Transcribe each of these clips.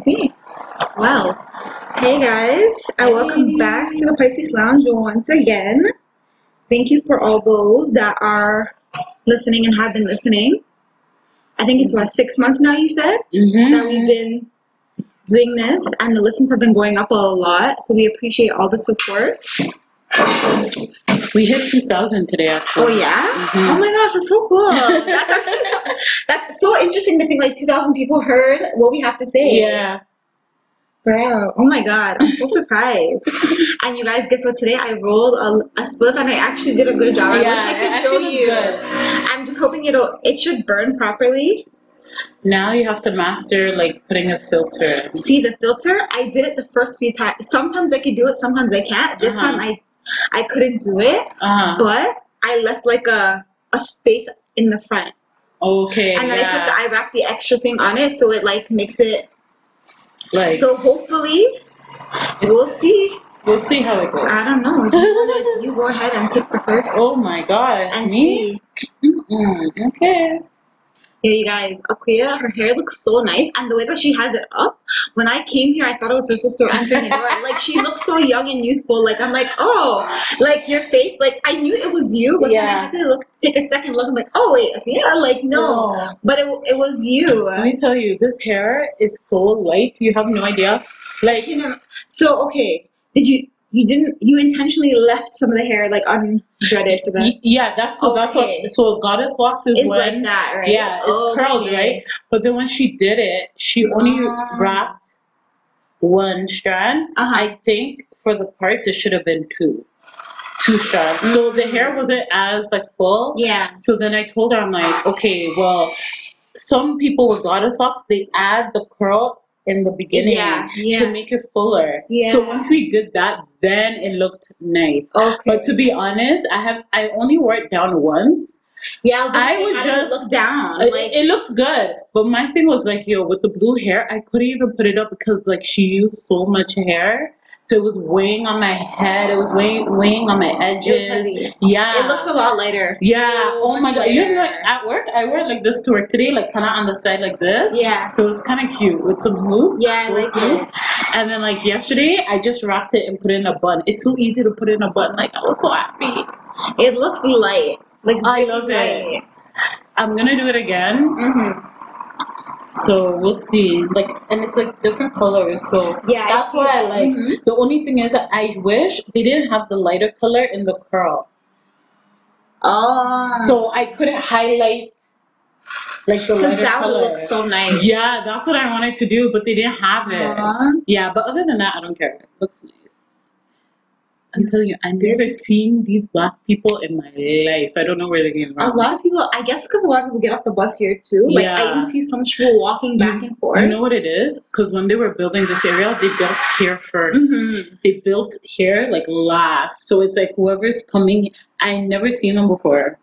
see. Well, hey guys, and welcome back to the Pisces Lounge once again. Thank you for all those that are listening and have been listening. I think it's what six months now. You said Mm-hmm. that we've been doing this, and the listens have been going up a lot. So we appreciate all the support. We hit 2,000 today, actually. Oh yeah! Mhm. Oh my gosh, that's so cool. That's actually that's so interesting to think like two thousand people heard what we have to say. Yeah. Bro, oh my god, I'm so surprised. and you guys, guess what? Today I rolled a, a spliff and I actually did a good job. I Yeah, wish I could show you. good. I'm just hoping it'll it should burn properly. Now you have to master like putting a filter. See the filter? I did it the first few times. Sometimes I could do it, sometimes I can't. This Uh-huh. time I I couldn't do it, Uh-huh. but I left like a a space in the front. Okay. And then I put the. I wrapped the extra thing on it so it like makes it Like, so hopefully we'll see. we'll see how it goes. I don't know. You, you go ahead and take the first Oh my gosh. and Me? see. Mm-mm. Okay. Yeah, you guys, Akua, her hair looks so nice, and the way that she has it up. When I came here, I thought it was her sister door. Like she looks so young and youthful. Like I'm like, oh, like your face. Like I knew it was you, but then I had to look, take a second look. I'm like, oh wait, Akua, like no, but it it was you. Let me tell you, this hair is so light. You have no idea. Like, You know, so okay, did you you didn't you intentionally left some of the hair like undreaded for them. yeah, that's so. That's Okay. what. So goddess locks is It's when. like that, right? Yeah, it's curled, right? But then when she did it, she only Ah. wrapped one strand. Uh-huh. I think for the parts it should have been two, two strands. So the hair wasn't as like full. Yeah. So then I told her, I'm like, okay, well, some people with goddess locks they add the curl in the beginning Yeah, yeah. to make it fuller. Yeah. So once we did that, then it looked nice. Okay. But to be honest, I have I only wore it down once. yeah, I was, I say, was it just- look down. It, like it looks good, but my thing was like, yo, with the blue hair, I couldn't even put it up because like she used so much hair, so it was weighing on my head. It was weighing weighing on my edges. Yeah. It looks a lot lighter. yeah. So oh my god. You know, like at work, I wear like this to work today, like kind of on the side like this. Yeah. So it's kind of cute with some hoops. Yeah, I like hoops. it. And then like yesterday, I just wrapped it and put it in a bun. It's so easy to put it in a bun. Like I was so happy. It looks light. Like I love it. I'm gonna do it again. Mm-hmm. So we'll see. Like, and it's like different colors. So Yeah, that's what I like. Mhm. The only thing is that I wish they didn't have the lighter color in the curl. Oh. So I couldn't highlight like the because lighter that would color. look so nice. yeah, that's what I wanted to do, but they didn't have it. Aw. Yeah, but other than that, I don't care. It looks. I'm telling you, I never seen these black people in my life. I don't know where they came from. A lot of people, I guess, because a lot of people get off the bus here too. Like I Yeah. even see so much people walking back and forth. You know what it is? Because when they were building this area, they built here 1st Mhm. They built here like last, so it's like whoever's coming. I never seen them before.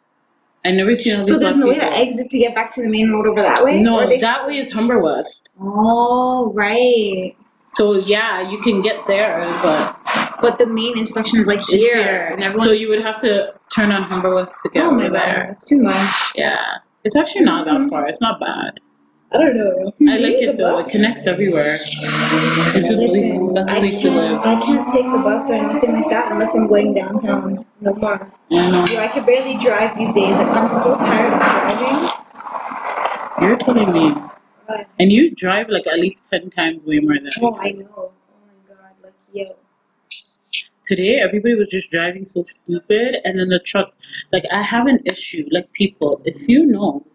I never seen So there's no way to exit to get back to the main road over that way. No, they- that way is Humber West. Oh right. So yeah, you can get there, but But the main instruction is like here, here. and everyone. So you would have to turn on Humber West to get oh my over god, there. that's too much. Yeah, it's actually not that mm-hmm. far. It's not bad. I don't know. I like it though. It connects everywhere. It's a place. Listen, That's a I place to live. can't, I can't take the bus or anything like that unless I'm going downtown. No more. I know. Yo, I can barely drive these days. Like, I'm so tired of driving. You're telling me. God. And you drive like at least 10 times way more than Oh. I know. Oh my god. Like, yo. Today, everybody was just driving so stupid. And then the trucks, like, I have an issue. Like, people, if you know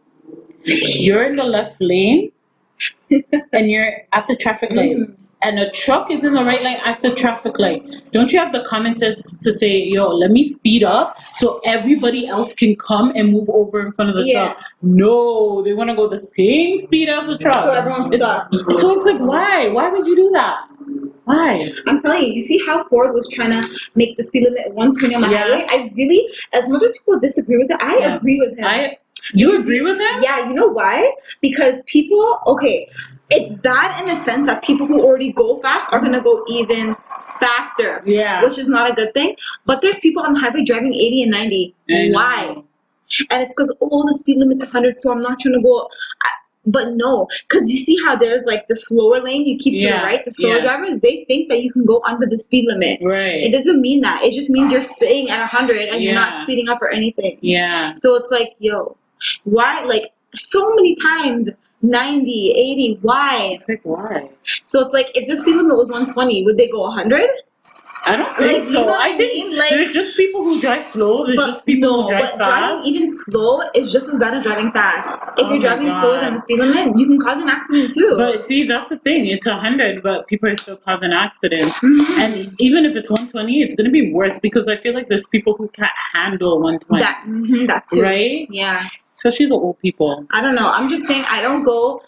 you're in the left lane and you're at the traffic light, Mhm. and a truck is in the right lane at the traffic light, don't you have the common sense to say, yo, let me speed up so everybody else can come and move over in front of the Yeah. truck? No, they want to go the same speed as the truck. So everyone's stuck. So it's like, why? Why would you do that? Why? I'm telling you, you see how Ford was trying to make the speed limit 120 on the Yeah. highway? I really, as much as people disagree with it, I Yeah. agree with him. I you agree with him? Yeah, you know why? Because people, okay, it's bad in the sense that people who already go fast are gonna go even faster, Yeah. which is not a good thing. But there's people on the highway driving 80 and 90. I know. Why? And it's because oh, the speed limit's 100, so I'm not trying to go. I, But no, because you see how there's like the slower lane you keep to Yeah, the right. The slower yeah. drivers they think that you can go under the speed limit. Right. It doesn't mean that. It just means you're staying at 100 and you're not speeding up or anything. yeah. So it's like, yo, why? Like so many times, 90, 80. Why? It's like why? So it's like if the speed limit was 120, would they go 100? I don't think Like, you so. know what I think mean? Like- there's just people who drive slow. There's just people no, who drive but fast. driving even slow is just as bad as driving fast. If Oh you're driving slower than the speed limit, you can cause an accident too. But see, that's the thing. It's hundred, but people are still causing accidents. Mhm. And even if it's 120, it's gonna be worse because I feel like there's people who can't handle 120, that mhm, that too. right? Yeah. Especially the old people. I don't know. I'm just saying I don't go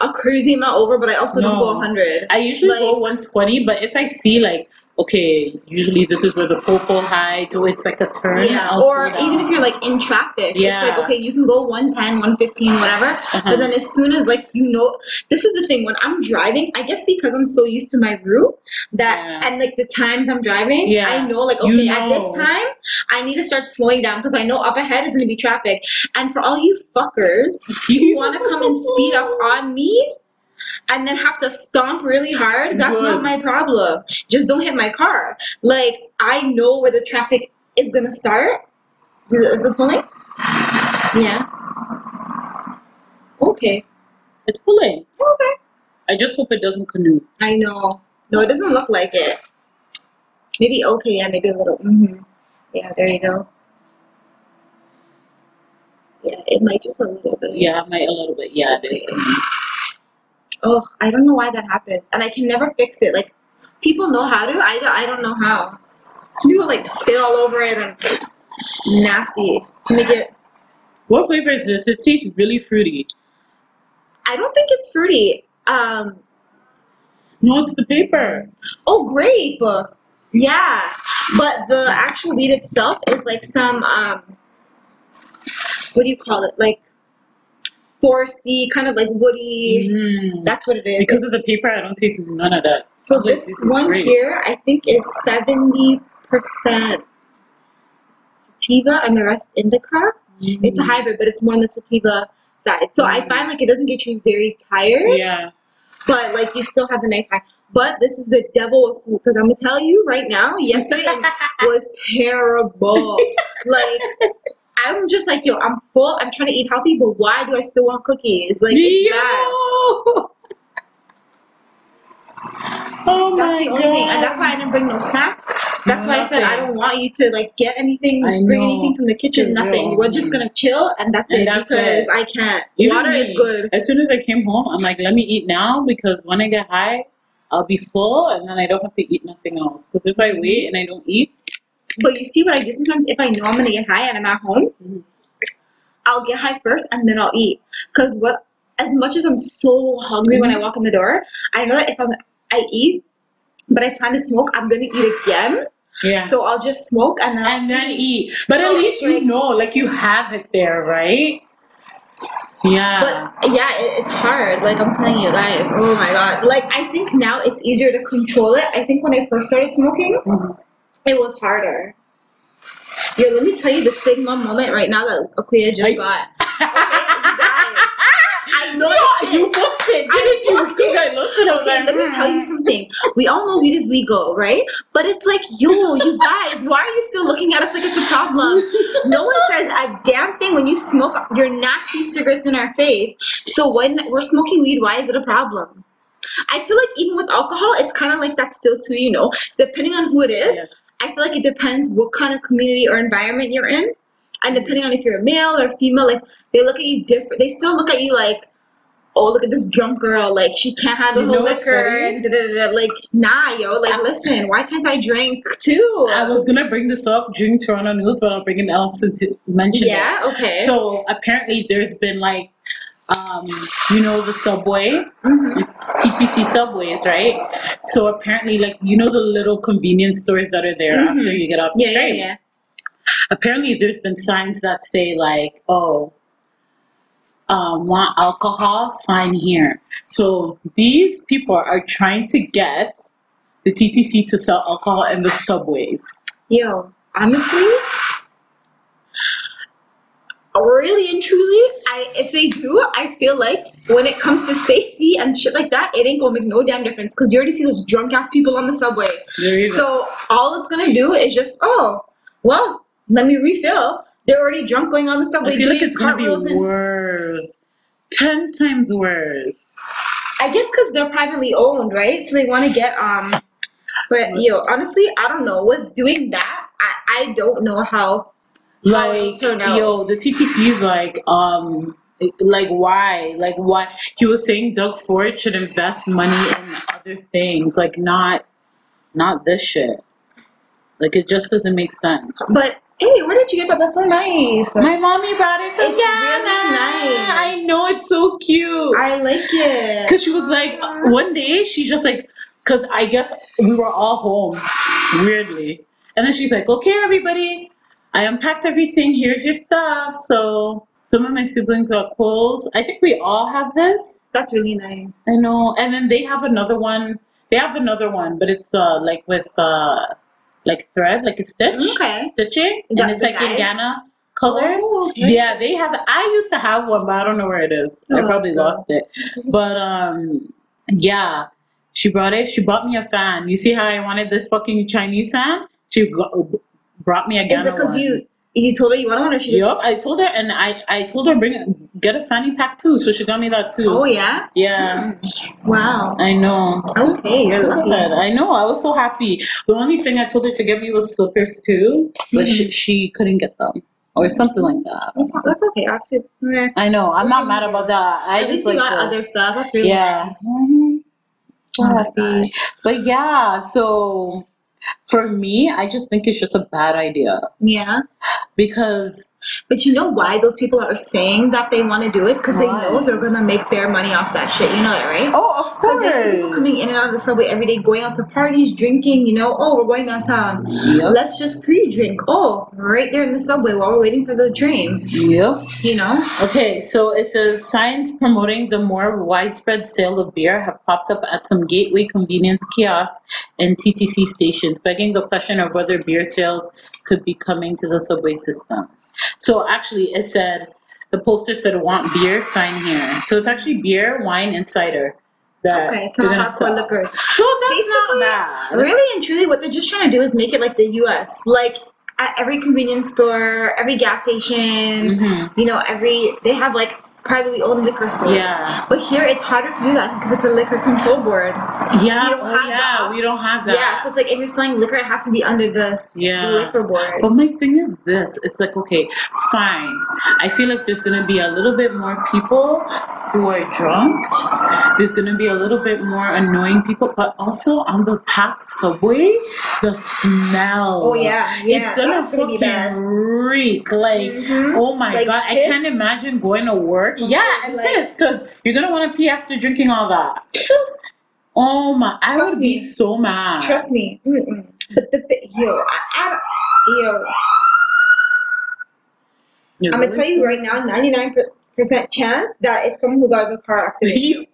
a crazy amount over, but I also don't go 100. I usually Like- go 120, but if I see like, okay, usually this is where the popo hides, or it's like a turn. Yeah, or even if you're like in traffic, yeah. it's like okay, you can go 110, 115, whatever. Uh-huh. But then as soon as like you know, this is the thing when I'm driving, I guess because I'm so used to my route that Yeah. and like the times I'm driving, Yeah. I know like You okay at this time I need to start slowing down because I know up ahead is gonna be traffic. And for all you fuckers you want to come and speed up on me. And then have to stomp really hard. That's Good. not my problem. Just don't hit my car. Like I know where the traffic is gonna start. Is it, is it pulling? Yeah. Okay. it's pulling. Okay. I just hope it doesn't canoe. I know. No, it doesn't look like it. Maybe okay. Yeah, maybe a little. hmm Yeah, there you go. Yeah, it might just a little bit. Yeah, it might a little bit. Yeah, it is. Oh, I don't know why that happens, and I can never fix it. Like, people know how to. I don't, I don't know how. Some people like spit all over it and nasty to make it. What flavor is this? It tastes really fruity. I don't think it's fruity. Um. No, it's the paper. Oh, grape. Yeah, but the actual weed itself is like some um. What do you call it? Like foresty, kind of like woody. Mm. That's what it is. Because of the paper, I don't taste none of that. So I'm this one great. here, I think, is seventy percent sativa and the rest indica. It's a Mm. hybrid, but it's more on the sativa side. So I Mm. find like it doesn't get you very tired, Yeah. but like you still have a nice high. But this is the devil with food because I'm gonna tell you right now, yesterday was terrible. like I'm just like, yo, I'm full. I'm trying to eat healthy, but why do I still want cookies? Like it's bad. Oh That's my the only god. thing, and that's why I didn't bring no snacks. That's why I said I don't want you to like get anything, I bring know. anything from the kitchen, Because nothing. you're We're just gonna chill, and that's And it that's because it. I can't. Even Water me, is good. As soon as I came home, I'm like, let me eat now because when I get high, I'll be full and then I don't have to eat nothing else. Because if I wait and I don't eat, But you see what I do sometimes if I know I'm gonna get high and I'm at home, Mhm. I'll get high first and then I'll eat. Cause what as much as I'm so hungry when I Mhm. walk in the door, I know that if I'm I eat, but I plan to smoke, I'm gonna eat again. yeah. So I'll just smoke and then I'll and then eat. But at So, least you know, like you have it there, right? Yeah. But yeah, it, it's hard. Like I'm telling you guys, oh my god. Like I think now it's easier to control it. I think when I first started smoking, Mhm. It was harder. Yo, let me tell you the stigma moment right now that Akua just I- got. Okay, you guys. I know Yeah, you it. looked it, I didn't you? looked think I looked it. Okay, like, let me tell you something. We all know weed is legal, right? But it's like, yo, you guys, why are you still looking at us like it's a problem? No one says a damn thing when you smoke your nasty cigarettes in our face. So when we're smoking weed, why is it a problem? I feel like even with alcohol, it's kind of like that still too, you know, depending on who it is. Yeah. I feel like it depends what kind of community or environment you're in. And depending on if you're a male or female, like they look at you different. They still look at you like, oh, look at this drunk girl. Like she can't handle You her liquor. da, da, da. Like, nah, yo. Like, listen, why can't I drink too? I was gonna bring this up during Toronto News, but I'll bring it out since you mentioned it. yeah. Okay. So apparently, there's been like, um, you know, the subway, Mhm. TTC subways, right? So apparently, like, you know, the little convenience stores that are there Mhm. after you get off the yeah, yeah, train. yeah. Apparently, there's been signs that say like, oh. Um, want alcohol? Sign here. So these people are trying to get the TTC to sell alcohol in the subways. Yo, honestly, really and truly, I if they do, I feel like when it comes to safety and shit like that, it ain't gonna make no damn difference because you already see those drunk ass people on the subway. There you go. So all it's gonna do is just, oh, well, let me refill. They're already drunk going on the subway I feel like it's gonna be and worse. Ten times worse. I guess because they're privately owned, right? So they want to get um. But yo, honestly, I don't know. With doing that, I I don't know how. Like, yo, the TTC is like, um, like why? Like why? He was saying Doug Ford should invest money in other things, like not, not this shit. Like it just doesn't make sense. But hey, where did you get that? That's so nice. My mommy brought it from It's Ghana. really nice. I know it's so cute. I like it. Cause she was like, one day she's just like, cause I guess we were all home, weirdly, and then she's like, okay, everybody, I unpacked everything. Here's your stuff. So some of my siblings got clothes. I think we all have this. That's really nice. I know. And then they have another one. They have another one, but it's uh like with uh like thread, like a stitch, Okay. stitching, and it's like guys? in Ghana colors. Oh, okay. Yeah, they have. I used to have one, but I don't know where it is. I Oh, probably so- lost it. But um, yeah, she brought it. She bought me a fan. You see how I wanted this fucking Chinese fan? She got, brought me a Is Ghana it because you you told her you want one, or she just? Yup, I told her, and I I told her bring it, get a fanny pack too. So she got me that too. Oh yeah. Yeah, Wow. I know. Okay, you're lucky. Good. I know. I was so happy. The only thing I told her to get me was slippers too, but she she couldn't get them or something like that. That's, that's okay. See. Meh. I know. I'm not mad about that. I At just least you got the- other stuff. That's really yeah. nice. Mhm. So Oh happy. But yeah, so for me, I just think it's just a bad idea Yeah. because But you know why those people are saying that they want to do it? Because they know they're gonna make their money off that shit. You know that, right? oh, of course. Because there's people coming in and out of the subway every day, going out to parties, drinking. You know, oh, we're going downtown. Yep. Let's just pre-drink. Oh, right there in the subway while we're waiting for the train. Yep. You know. Okay, so it says signs promoting the more widespread sale of beer have popped up at some gateway convenience kiosks and TTC stations, begging the question of whether beer sales could be coming to the subway system. So actually, it said the poster said "Want beer? Sign here." So it's actually beer, wine, and cider. That Okay, so they're not gonna hardcore sell. liquor. So that's Basically, not bad. Really and truly, what they're just trying to do is make it like the U.S. Like at every convenience store, every gas station, Mhm. you know, every they have like privately owned liquor stores. Yeah. But here it's harder to do that because it's a liquor control board. Yeah, We don't oh, have yeah, that. we don't have that. Yeah, so it's like if you're selling liquor, it has to be under the, Yeah. the liquor board. But my thing is this it's like, okay, fine. I feel like there's going to be a little bit more people who are drunk. There's going to be a little bit more annoying people, but also on the packed subway, the smell. Oh, yeah, yeah, It's going to that's gonna be fucking bad. reek. Like, Mhm. oh my Like God. I can't imagine going to work. Yeah, and Like- piss, because you're going to want to pee after drinking all that. Oh my, I would me. be so mad. Trust me. Mm-mm. But the thi- yo, I, I don't, yo, You're I'm gonna really tell you right now, 99 percent chance that it's someone who got a car accident.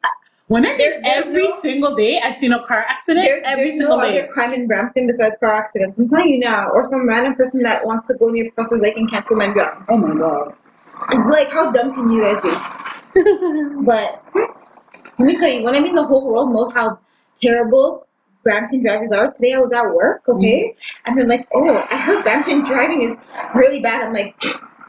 When I There's- there's every no- single day I've seen a car accident There's, every there's single no day. other crime in Brampton besides car accidents. I'm telling you now. Or some random person that wants to go near Professor's Lake and cancel my job. Oh my god. It's like, how dumb can you guys be? But let me tell you, when I mean the whole world knows how terrible Brampton drivers are. Today I was at work, okay, mm-hmm. and they're like, "Oh, I heard Brampton driving is really bad." I'm like,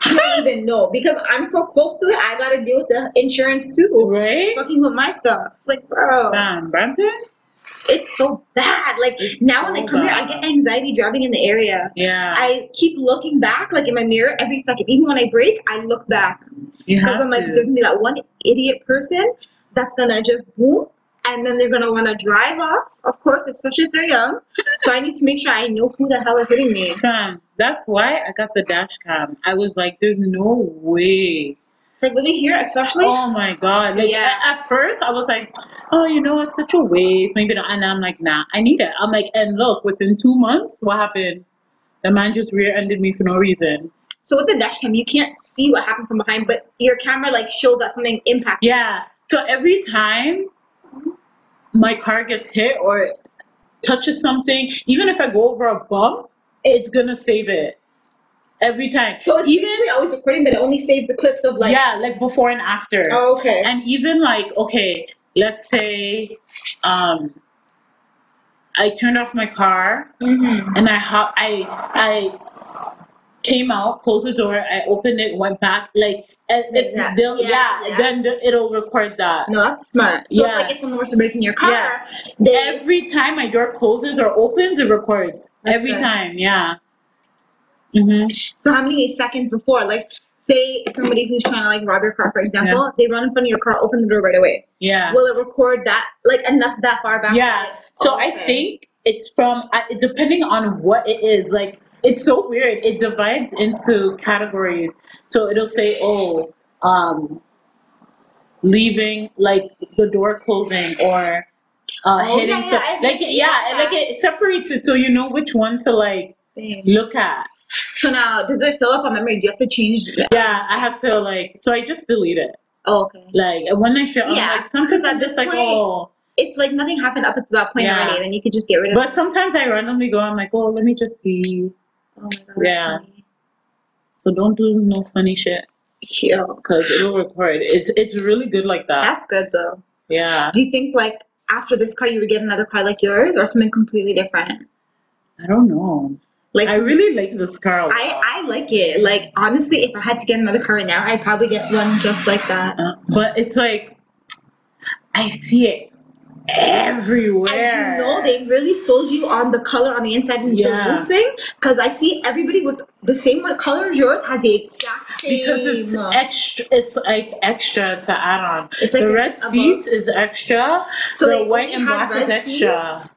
I don't even know because I'm so close to it. I gotta deal with the insurance too, Right? fucking with my stuff. Like, bro, Damn, Brampton? it's so bad. Like It's now when I come here, I get anxiety driving in the area. Yeah. I keep looking back, like in my mirror, every second. Even when I brake, I look back because I'm like, to. there's gonna be that one idiot person that's gonna just boom, and then they're gonna want to drive off. Of course, especially if they're young. So I need to make sure I know who the hell is hitting me. Fam, that's why I got the dash cam. I was like, there's no way. For living here, especially. Oh my god. Like Yeah. at, at first I was like, oh you know it's such a waste. Maybe not and I'm like, nah, I need it. I'm like, and look, within two months, what happened? The man just rear ended me for no reason. So with the dash cam, you can't see what happened from behind, but your camera like shows that something impacted. Yeah. So every time my car gets hit or touches something, even if I go over a bump, it's gonna save it. every time. So it's even basically always recording, but it only saves the clips of like. yeah, like before and after. Oh, okay. And even like, okay, let's say um I turned off my car mm-hmm. and I hop I I came out, closed the door, I opened it, went back, like and that. Yeah, yeah, yeah. then the, it'll record that. No, that's smart. So Yeah. it's like if someone were to break in your car, Yeah. they Every time my door closes or opens, it records. Every good. time, yeah. Mhm. So how many seconds before, like, say somebody who's trying to like rob your car, for example, they run in front of your car, open the door right away. Yeah. Will it record that like enough that far back? Yeah. it- So Oh, I think it's from depending on what it is. Like it's so weird. It divides into categories. So it'll say, oh, um, leaving like the door closing or uh, Oh, hitting. yeah, yeah, like think- yeah, yeah. like it separates it so you know which one to like Dang. look at. So now, does it fill up on memory? Do you have to change? Yeah, I have to like. So I just delete it. Oh, okay. Like when I feel, I'm Yeah, like sometimes 'cause at I'm just like, point- oh. It's like nothing happened up until that point Yeah. already, then you could just get rid of it. But sometimes I randomly go. I'm like, oh, let me just see. Oh my god. Yeah. So don't do no funny shit Yeah. because it'll record. It's it's really good like that. That's good though. Yeah. Do you think like after this car you would get another car like yours or something completely different? I don't know. Like I really like this car. I, I like it. Like honestly, if I had to get another car right now, I'd probably get one just like that. Uh, but it's like I see it everywhere. And you know they really sold you on the color on the inside and Yeah. the roof thing, because I see everybody with the same color as yours has the exact same. because it's extra. It's like extra to add on. It's like the red seats is extra. So the white and black is red extra. seats?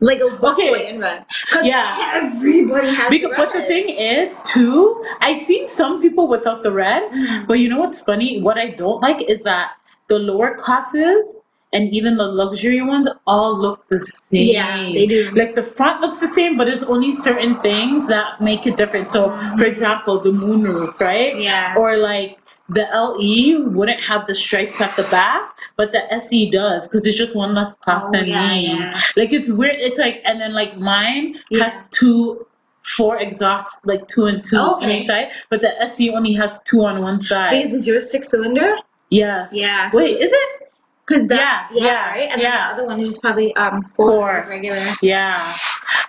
Like it was black, Okay. white, and red. Yeah. everybody has Because, but the thing is, too, I've seen some people without the red, Mhm. but you know what's funny? What I don't like is that the lower classes and even the luxury ones all look the same. Yeah, they do. Like the front looks the same, but it's only certain things that make it different. So, mm-hmm. for example, the moonroof, right? Yeah. Or like the LE wouldn't have the stripes at the back, but the SE does because it's just one less class Oh, than yeah, me. yeah. Like it's weird. It's like, and then like mine Yeah. has two, four exhausts, like two and two on Okay. each side, but the SE only has two on one side. Wait, is this yours six cylinder? Yes. Yeah. so- Wait, is it? Cause that, Yeah, yeah, yeah, right. And yeah. the other one is just probably um four, Four. regular. Yeah.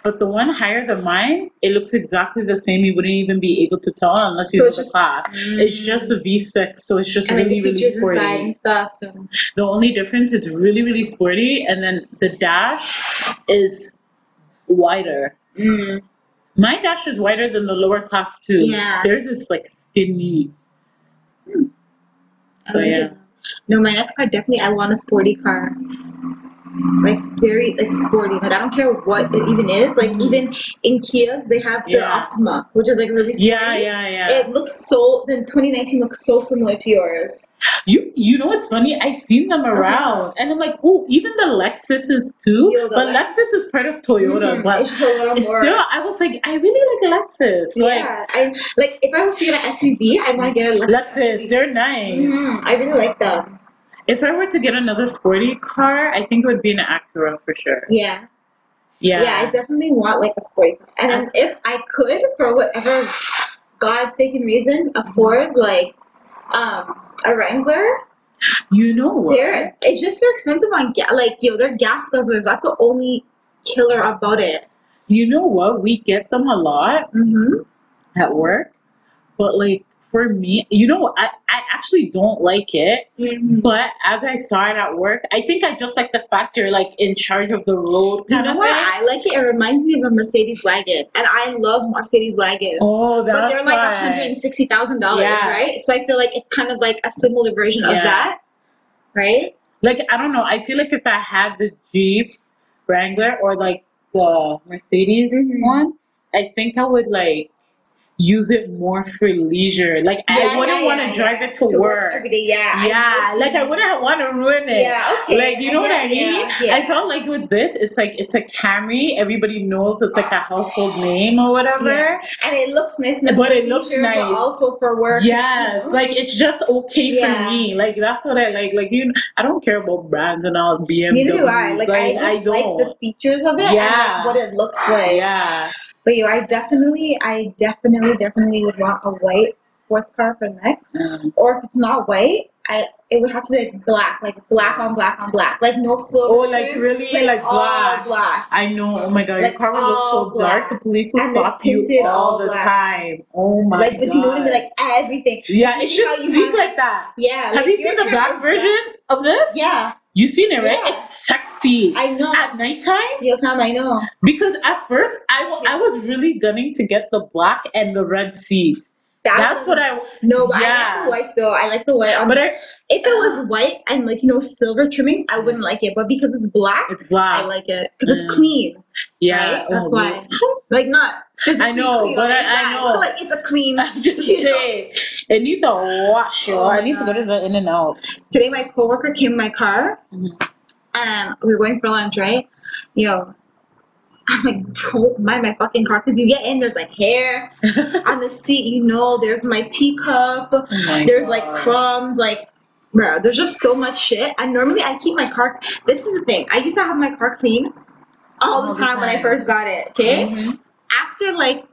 But the one higher than mine, it looks exactly the same. You wouldn't even be able to tell unless you So know it's the just- class. It's just a V6, so it's just And really, the really sporty. stuff. And, The only difference is really, really sporty, and then the dash is wider. mm, My dash is wider than the lower class too. Yeah. Theirs is like skinny. So, like yeah. it. No, my next car definitely I want a sporty car. Like very like sporty. Like I don't care what it even is. Like even in Kias they have the Yeah. Optima, which is like really sporty. Yeah, yeah, yeah. It looks so. The 2019 looks so similar to yours. You you know what's funny? I've seen them around, and I'm like, oh, even the Lexuses too. Yo, the but Lex- Lexus is part of Toyota, Mhm. but it's just a little more. still. I was like, I really like Lexus. Like yeah, I like if I were to get an SUV, I might get a Lexus. Lexus, they're nice. Mhm, I really like them. If I were to get another sporty car, I think it would be an Acura for sure. Yeah. Yeah. Yeah, I definitely want like a sporty car. And then if I could, for whatever God-taken reason, afford like um a Wrangler, you know what? they're it's just they're expensive on gas. Like yo, they're gas guzzlers. That's the only killer about it. You know what? We get them a lot Mm-hmm. at work, but like for me, you know, I I actually don't like it. Mm-hmm. But as I saw it at work, I think I just like the fact you're like in charge of the road You know thing. I like it. It reminds me of a Mercedes wagon, and I love Mercedes wagons. oh, that's but they're like why. hundred and sixty thousand dollars, right? So I feel like it's kind of like a similar version of that, right? Like I don't know. I feel like if I had the Jeep Wrangler or like the Mercedes Mhm. one, I think I would like use it more for leisure. Like I wouldn't want to drive it to, work. every day. Yeah, Yeah, know. like I wouldn't want to ruin it. Yeah, okay. Like you know what I mean? yeah, yeah. I felt like with this, it's like it's a Camry. Everybody knows it's like a household name or whatever. Yeah. and it looks nice, the But it looks nice. But also for work. Yes, you know? like it's just okay Yeah. for me. Like that's what I like. Like you, I don't care about brands and all BMWs. Neither do I. Like, I just like don't. the features of it and Yeah. like what it looks like. yeah, But I definitely, I definitely, definitely would want a white sports car for next. Um, Or if it's not white, I it would have to be like black, like black on black on black, like no silver. Oh, like really? Like all black. black. I know. Oh my god, Like, your car would look so dark. The police will And stop you all all the black. time. Oh my like, god. but you know what I mean? Like everything. yeah, it you know should you speak have- like that. Yeah. Have like, you seen the black version of this? Yeah, You seen it, right? Yeah. It's sexy. I know. At nighttime, Yo, fam, I know. because at first I I was really gunning to get the black and the red seats. That's what I. No, but I like the white though. I like the white. On But I, if it was white and like you know silver trimmings, I wouldn't like it. But because it's black, it's black. I like it because Mm. it's clean. yeah, right? That's oh, why. Like not. I know, clean but like I- I know. like it's a clean. You know? it needs a wash, yo. Oh I need to go to the In and Out. Today, my coworker came in my car, Mhm. and we were going for lunch, right? Yo, I'm like, don't mind my fucking car, because you get in, there's like hair on the seat, you know, there's my teacup, Oh my there's like crumbs, like, bro, there's just so much shit. And normally I keep my car. This is the thing. I used to have my car clean all, All the the time when I first got it. Okay. Mhm. After like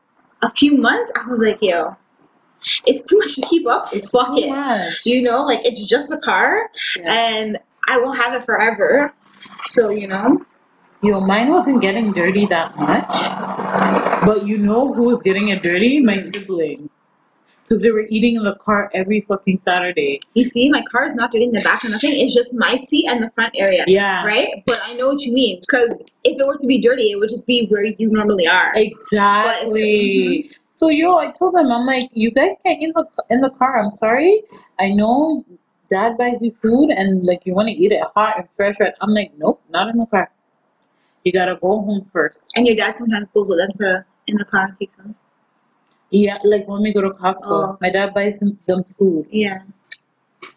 a few months, I was like, yo, it's too much to keep up. It's Fuck it. much. You know, like it's just a car, Yeah. and I will have it forever. So you know, Yo, mine wasn't getting dirty that much. But you know who was getting it dirty? My siblings. Because they were eating in the car every fucking Saturday. you see, my car is not dirty in the back or nothing. It's just my seat and the front area. Yeah. Right, but I know what you mean. Because if it were to be dirty, it would just be where you normally are. Exactly. Mm-hmm. So yo, I told them, I'm like, you guys can't eat in the in the car. I'm sorry. I know dad buys you food and like you want to eat it hot and fresh. Right? I'm like, nope, not in the car. You gotta go home first. And your dad sometimes goes with them to in the car and takes them. Yeah, like when we go to Costco, Oh. my dad buys them, them food, Yeah.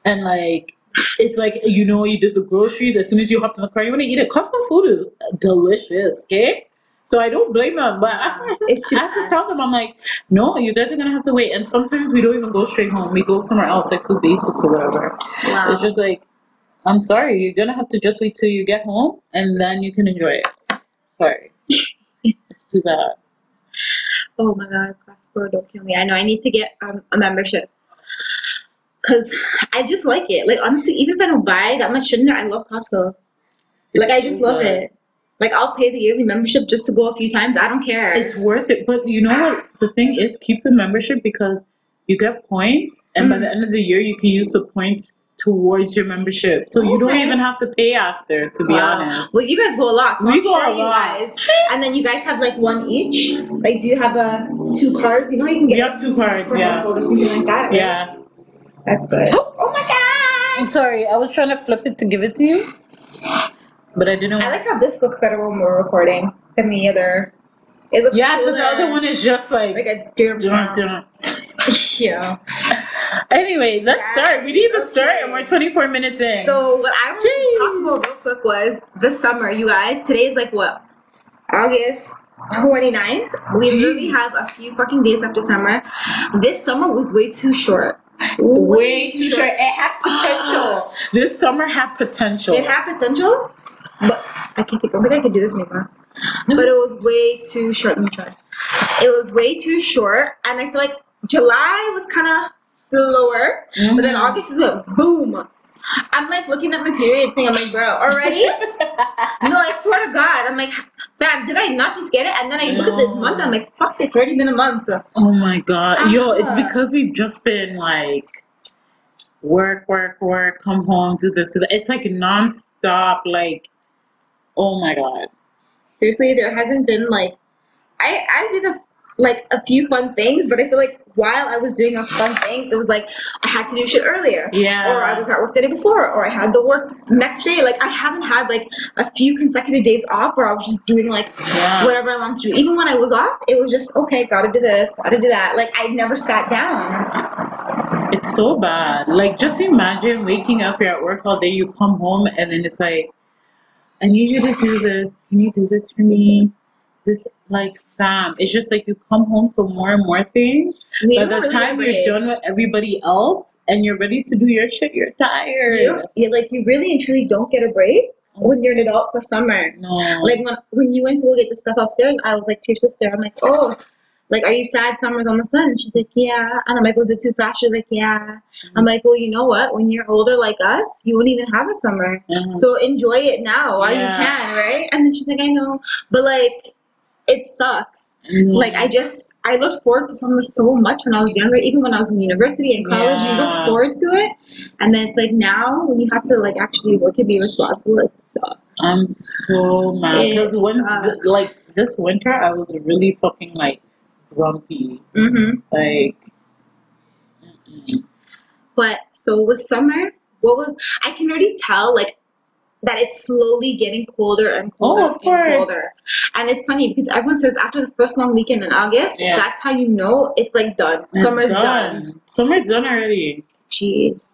and like it's like you know you did the groceries. As soon as you hop in the car, you want to eat it. Costco food is delicious. Okay. So I don't blame them, but I have to, It's I have to tell them I'm like, no, you guys are gonna have to wait. And sometimes we don't even go straight home. We go somewhere else, like Food Basics or whatever. Wow. It's just like, I'm sorry, you're gonna have to just wait till you get home, and then you can enjoy it. Sorry, it's too bad. Oh my god, Costco, don't kill me. I know I need to get um, a membership. Cause I just like it. Like honestly, even if I don't buy that much shit in there, I love Costco. Like I just love good. it. Like I'll pay the yearly membership just to go a few times. I don't care. It's worth it, but you know what? The thing is, keep the membership because you get points, and by Mm. the end of the year, you can use the points towards your membership. So you don't even have to pay after, to be Wow. honest. Well, you guys go a lot. So We I'm go sure a you lot. guys. And then you guys have like one each. Like, do you have a two cards? You know, you can We get have two cards, yeah. or something like that. Right? Yeah. That's good. Oh, oh my god! I'm sorry, I was trying to flip it to give it to you, but I didn't. I like how this looks better when we're recording than the other. It looks yeah, because the other one is just like. like a deer dun, dun. Yeah. Anyway, let's start. We need to even start, and we're 24 minutes in. So what I wanted to talk about real quick was the summer, you guys. Today is like what? August 29th. We literally have a few fucking days after summer. This summer was way too short. way too short. It had potential. this summer had potential. It had potential, but I can't think. I don't think I can do this anymore. But it was way too short. Let me try. It was way too short, and I feel like July was kind of slower, but then Mhm. August is a boom. I'm like looking at my period thing. I'm like, bro, already? no, I swear to God, I'm like, fam, did I not just get it? And then I look at this month. I'm like, fuck, it's already been a month. oh my god. Yo, it's Ah. because we've just been like work, work, work, come home, do this, do that. It's like non-stop, like, oh my god. Seriously, there hasn't been like, I I did a like a few fun things, but I feel like while I was doing those fun things, it was like I had to do shit earlier. Yeah. Or I was at work the day before, or I had the work next day. Like I haven't had like a few consecutive days off where I was just doing like Yeah. whatever I wanted to do. Even when I was off, it was just okay, gotta do this, gotta do that. Like I never sat down. It's so bad. Like, just imagine waking up, you're at work all day, you come home, and then it's like, I need you to do this. Can you do this for me? This, like, fam. It's just like you come home to more and more things. We By the really time you're done with everybody else and you're ready to do your shit, you're tired. You, you like you really and truly don't get a break when you're an adult for summer. No. Like when when you went to go get the stuff upstairs, I was like to your sister, I'm like, oh, like are you sad summer's almost done? And she's like, yeah. And I'm like, was it too fast? She's like, yeah. I'm like, well, you know what? When you're older like us, you won't even have a summer. Mhm. So enjoy it now while Yeah. you can, right? And then she's like, I know, but like, it sucks. Mhm. Like I just I looked forward to summer so much when I was younger. Even when I was in university and college, you look forward to it. And then it's like now when you have to like actually work and be responsible, it sucks. I'm so mad because when like this winter I was really fucking like grumpy. Mm-hmm. Like mm-mm. But so with summer, what was I can already tell like that it's slowly getting colder and colder Oh, and course. colder. And it's funny because everyone says after the first long weekend in August, Yeah. that's how you know it's like done. It's Summer's done. Summer's done already. Jeez.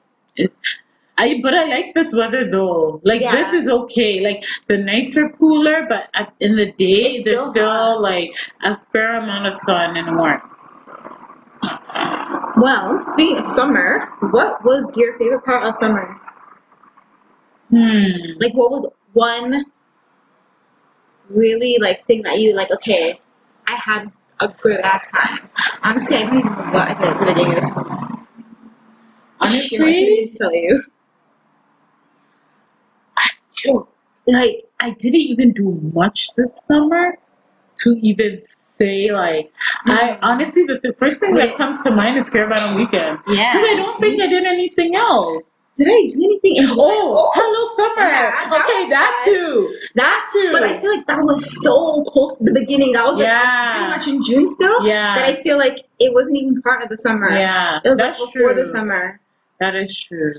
I but I like this weather though. Like Yeah. this is okay. Like the nights are cooler, but at, in the day It's there's still still like a fair amount of sun and warmth. Well, speaking of summer, what was your favorite part of summer? Hmm. Like, what was one really like thing that you like? Okay, I had a good ass time. Honestly, I don't even know what I did at the beginning of the summer. I Honestly, couldn't even tell you. yo, like I didn't even do much this summer to even say like I Mhm. honestly the, the first thing that comes to mind is Caribana Weekend. Yeah. Because I don't think I did anything else. Did I do anything in oh, July? Oh, hello summer. Yeah, that okay, that fun. too. that too. But I feel like that was so close to the beginning. That was like Yeah. pretty much in June still. Yeah. That I feel like it wasn't even part of the summer. Yeah, It was that's like before true. the summer. That is true.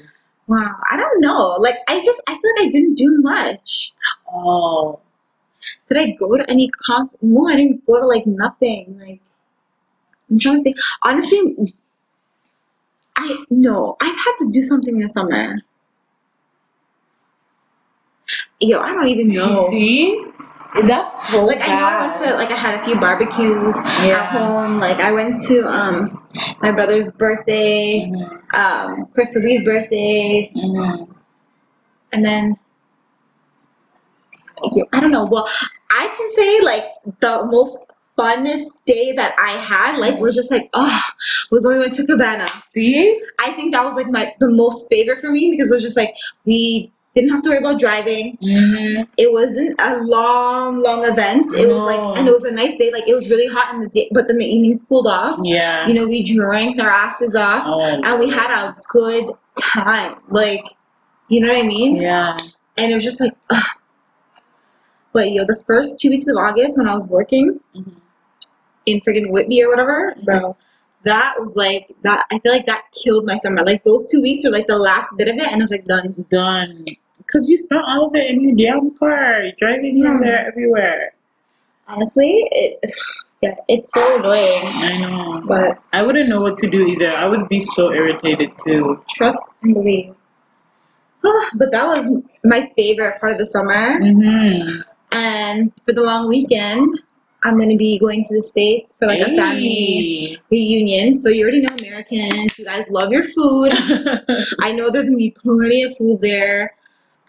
Wow. I don't know. Like I just I feel like I didn't do much. Oh, Did I go to any concert? No, I didn't go to like nothing. Like I'm trying to think. Honestly, I no. I've had to do something this summer. Yo, I don't even know. see, that's so Like I know I went to like I had a few barbecues Yeah. at home. Like I went to um my brother's birthday, Mhm. um Crystal Lee's birthday, Mhm. and then I don't know. Well, I can say like the most funnest day that I had like was just like oh was when we went to Cabana. See, I think that was like my the most favorite for me because it was just like we didn't have to worry about driving. hmm It wasn't a long, long event. It was like, and it was a nice day. Like it was really hot in the day, but then the evening cooled off. yeah. You know, we drank our asses off, Oh, and we had a good time. Like, you know what I mean? yeah. And it was just like, ugh. but yo, the first two weeks of August when I was working Mhm. In friggin' Whitby or whatever, bro. That was like that. I feel like that killed my summer. Like those two weeks were like the last bit of it, and I was like done. Done. Because you spent all of it in your damn car, driving here, there, everywhere. Honestly, it yeah, it's so annoying. I know. But I wouldn't know what to do either. I would be so irritated too. trust and believe. but that was my favorite part of the summer. Mm-hmm. And for the long weekend, I'm gonna be going to the States for like a family reunion. So you already know Americans. You guys love your food. I know there's gonna be plenty of food there,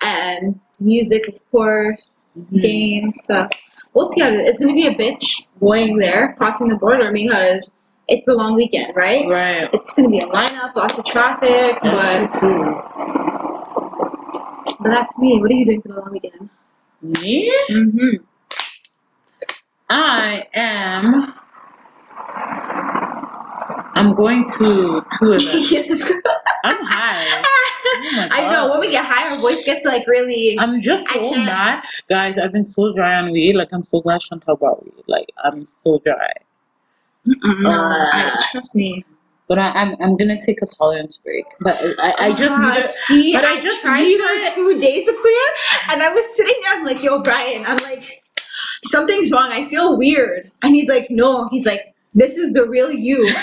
and music, of course, Mhm. games, stuff. We'll see how it is. It's gonna be a bitch going there, crossing the border because it's the long weekend, right? Right. It's gonna be a lineup, lots of traffic, but true. but that's me. What are you doing for the long weekend? Me? Mm-hmm. I am. I'm going to two yes, it's I'm high. my I know when we get high, our voice gets like really. I'm just so mad, guys. I've been so dry on weed. Like I'm so glad Chantel brought weed. Like I'm so dry. No, Uh, I, trust me. But I, I'm I'm gonna take a tolerance break. But I, I just Ah, need see, but I I just tried need for it. two days, Akua, and I was sitting there. I'm like, "Yo, Brian," I'm like, "Something's wrong. I feel weird." And he's like, "No," he's like, "This is the real you."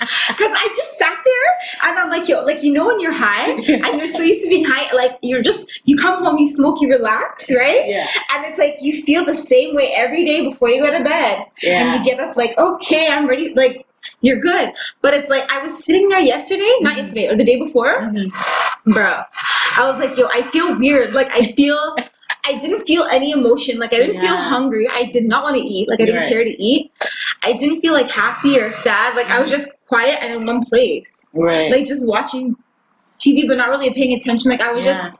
Because I just sat there and I'm like, yo, like, you know, when you're high and you're so used to being high, like, you're just, you come home, you smoke, you relax, right? Yeah. And it's like, you feel the same way every day before you go to bed. Yeah. And you get up, like, okay, I'm ready, like, you're good. But it's like, I was sitting there yesterday, not yesterday, or the day before, Mhm. bro. I was like, yo, I feel weird. Like I feel I didn't feel any emotion. Like I didn't feel hungry. I did not want to eat. Like I didn't Right. care to eat. I didn't feel like happy or sad. Like I was just quiet and in one place. Right. Like just watching TV but not really paying attention. Like I was Yeah. just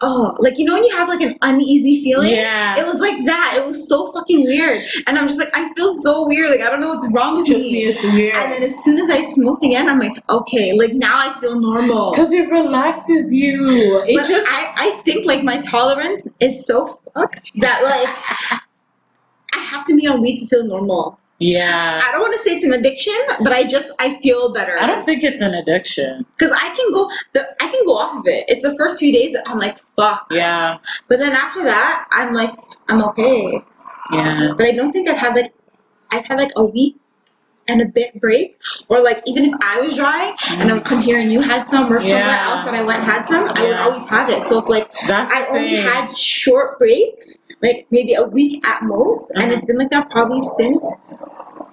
oh like you know when you have like an uneasy feeling? Yeah. It was like that. It was so fucking weird. And I'm just like, I feel so weird. Like I don't know what's wrong with Just me. me, it's weird. And then as soon as I smoked again, I'm like, okay, like now I feel normal. Because it relaxes you. It But just I, I think like my tolerance is so fucked that like I have to be on weed to feel normal. Yeah. I don't want to say it's an addiction, but I just I feel better. I don't think it's an addiction. because I can go the I can go off of it. It's the first few days that I'm like fuck, Yeah. but then after that I'm like I'm okay. Yeah. But I don't think I've had like I've had like a week and a bit break, or like even if I was dry and I would come here and you had some, or somewhere Yeah. else that I went and had some, I would always have it. So it's like That's I only thing. had short breaks, like maybe a week at most, and Uh-huh. it's been like that probably since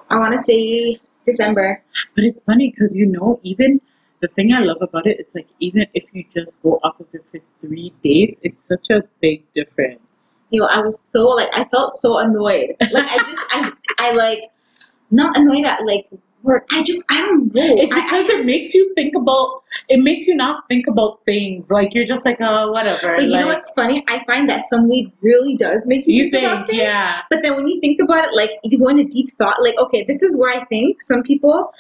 I want to say December. But it's funny because you know, even the thing I love about it, it's like even if you just go off of it for three days, it's such a big difference. You know, I was so like I felt so annoyed. Like I just I I like not annoyed at like work. I just I don't know. It's I- because it makes you think about. It makes you not think about things. Like you're just like, oh, whatever. But you know what's funny? I find that some weed really does make you, You think, about things. yeah. But then when you think about it, like you go into deep thought, like, okay, this is where I think some people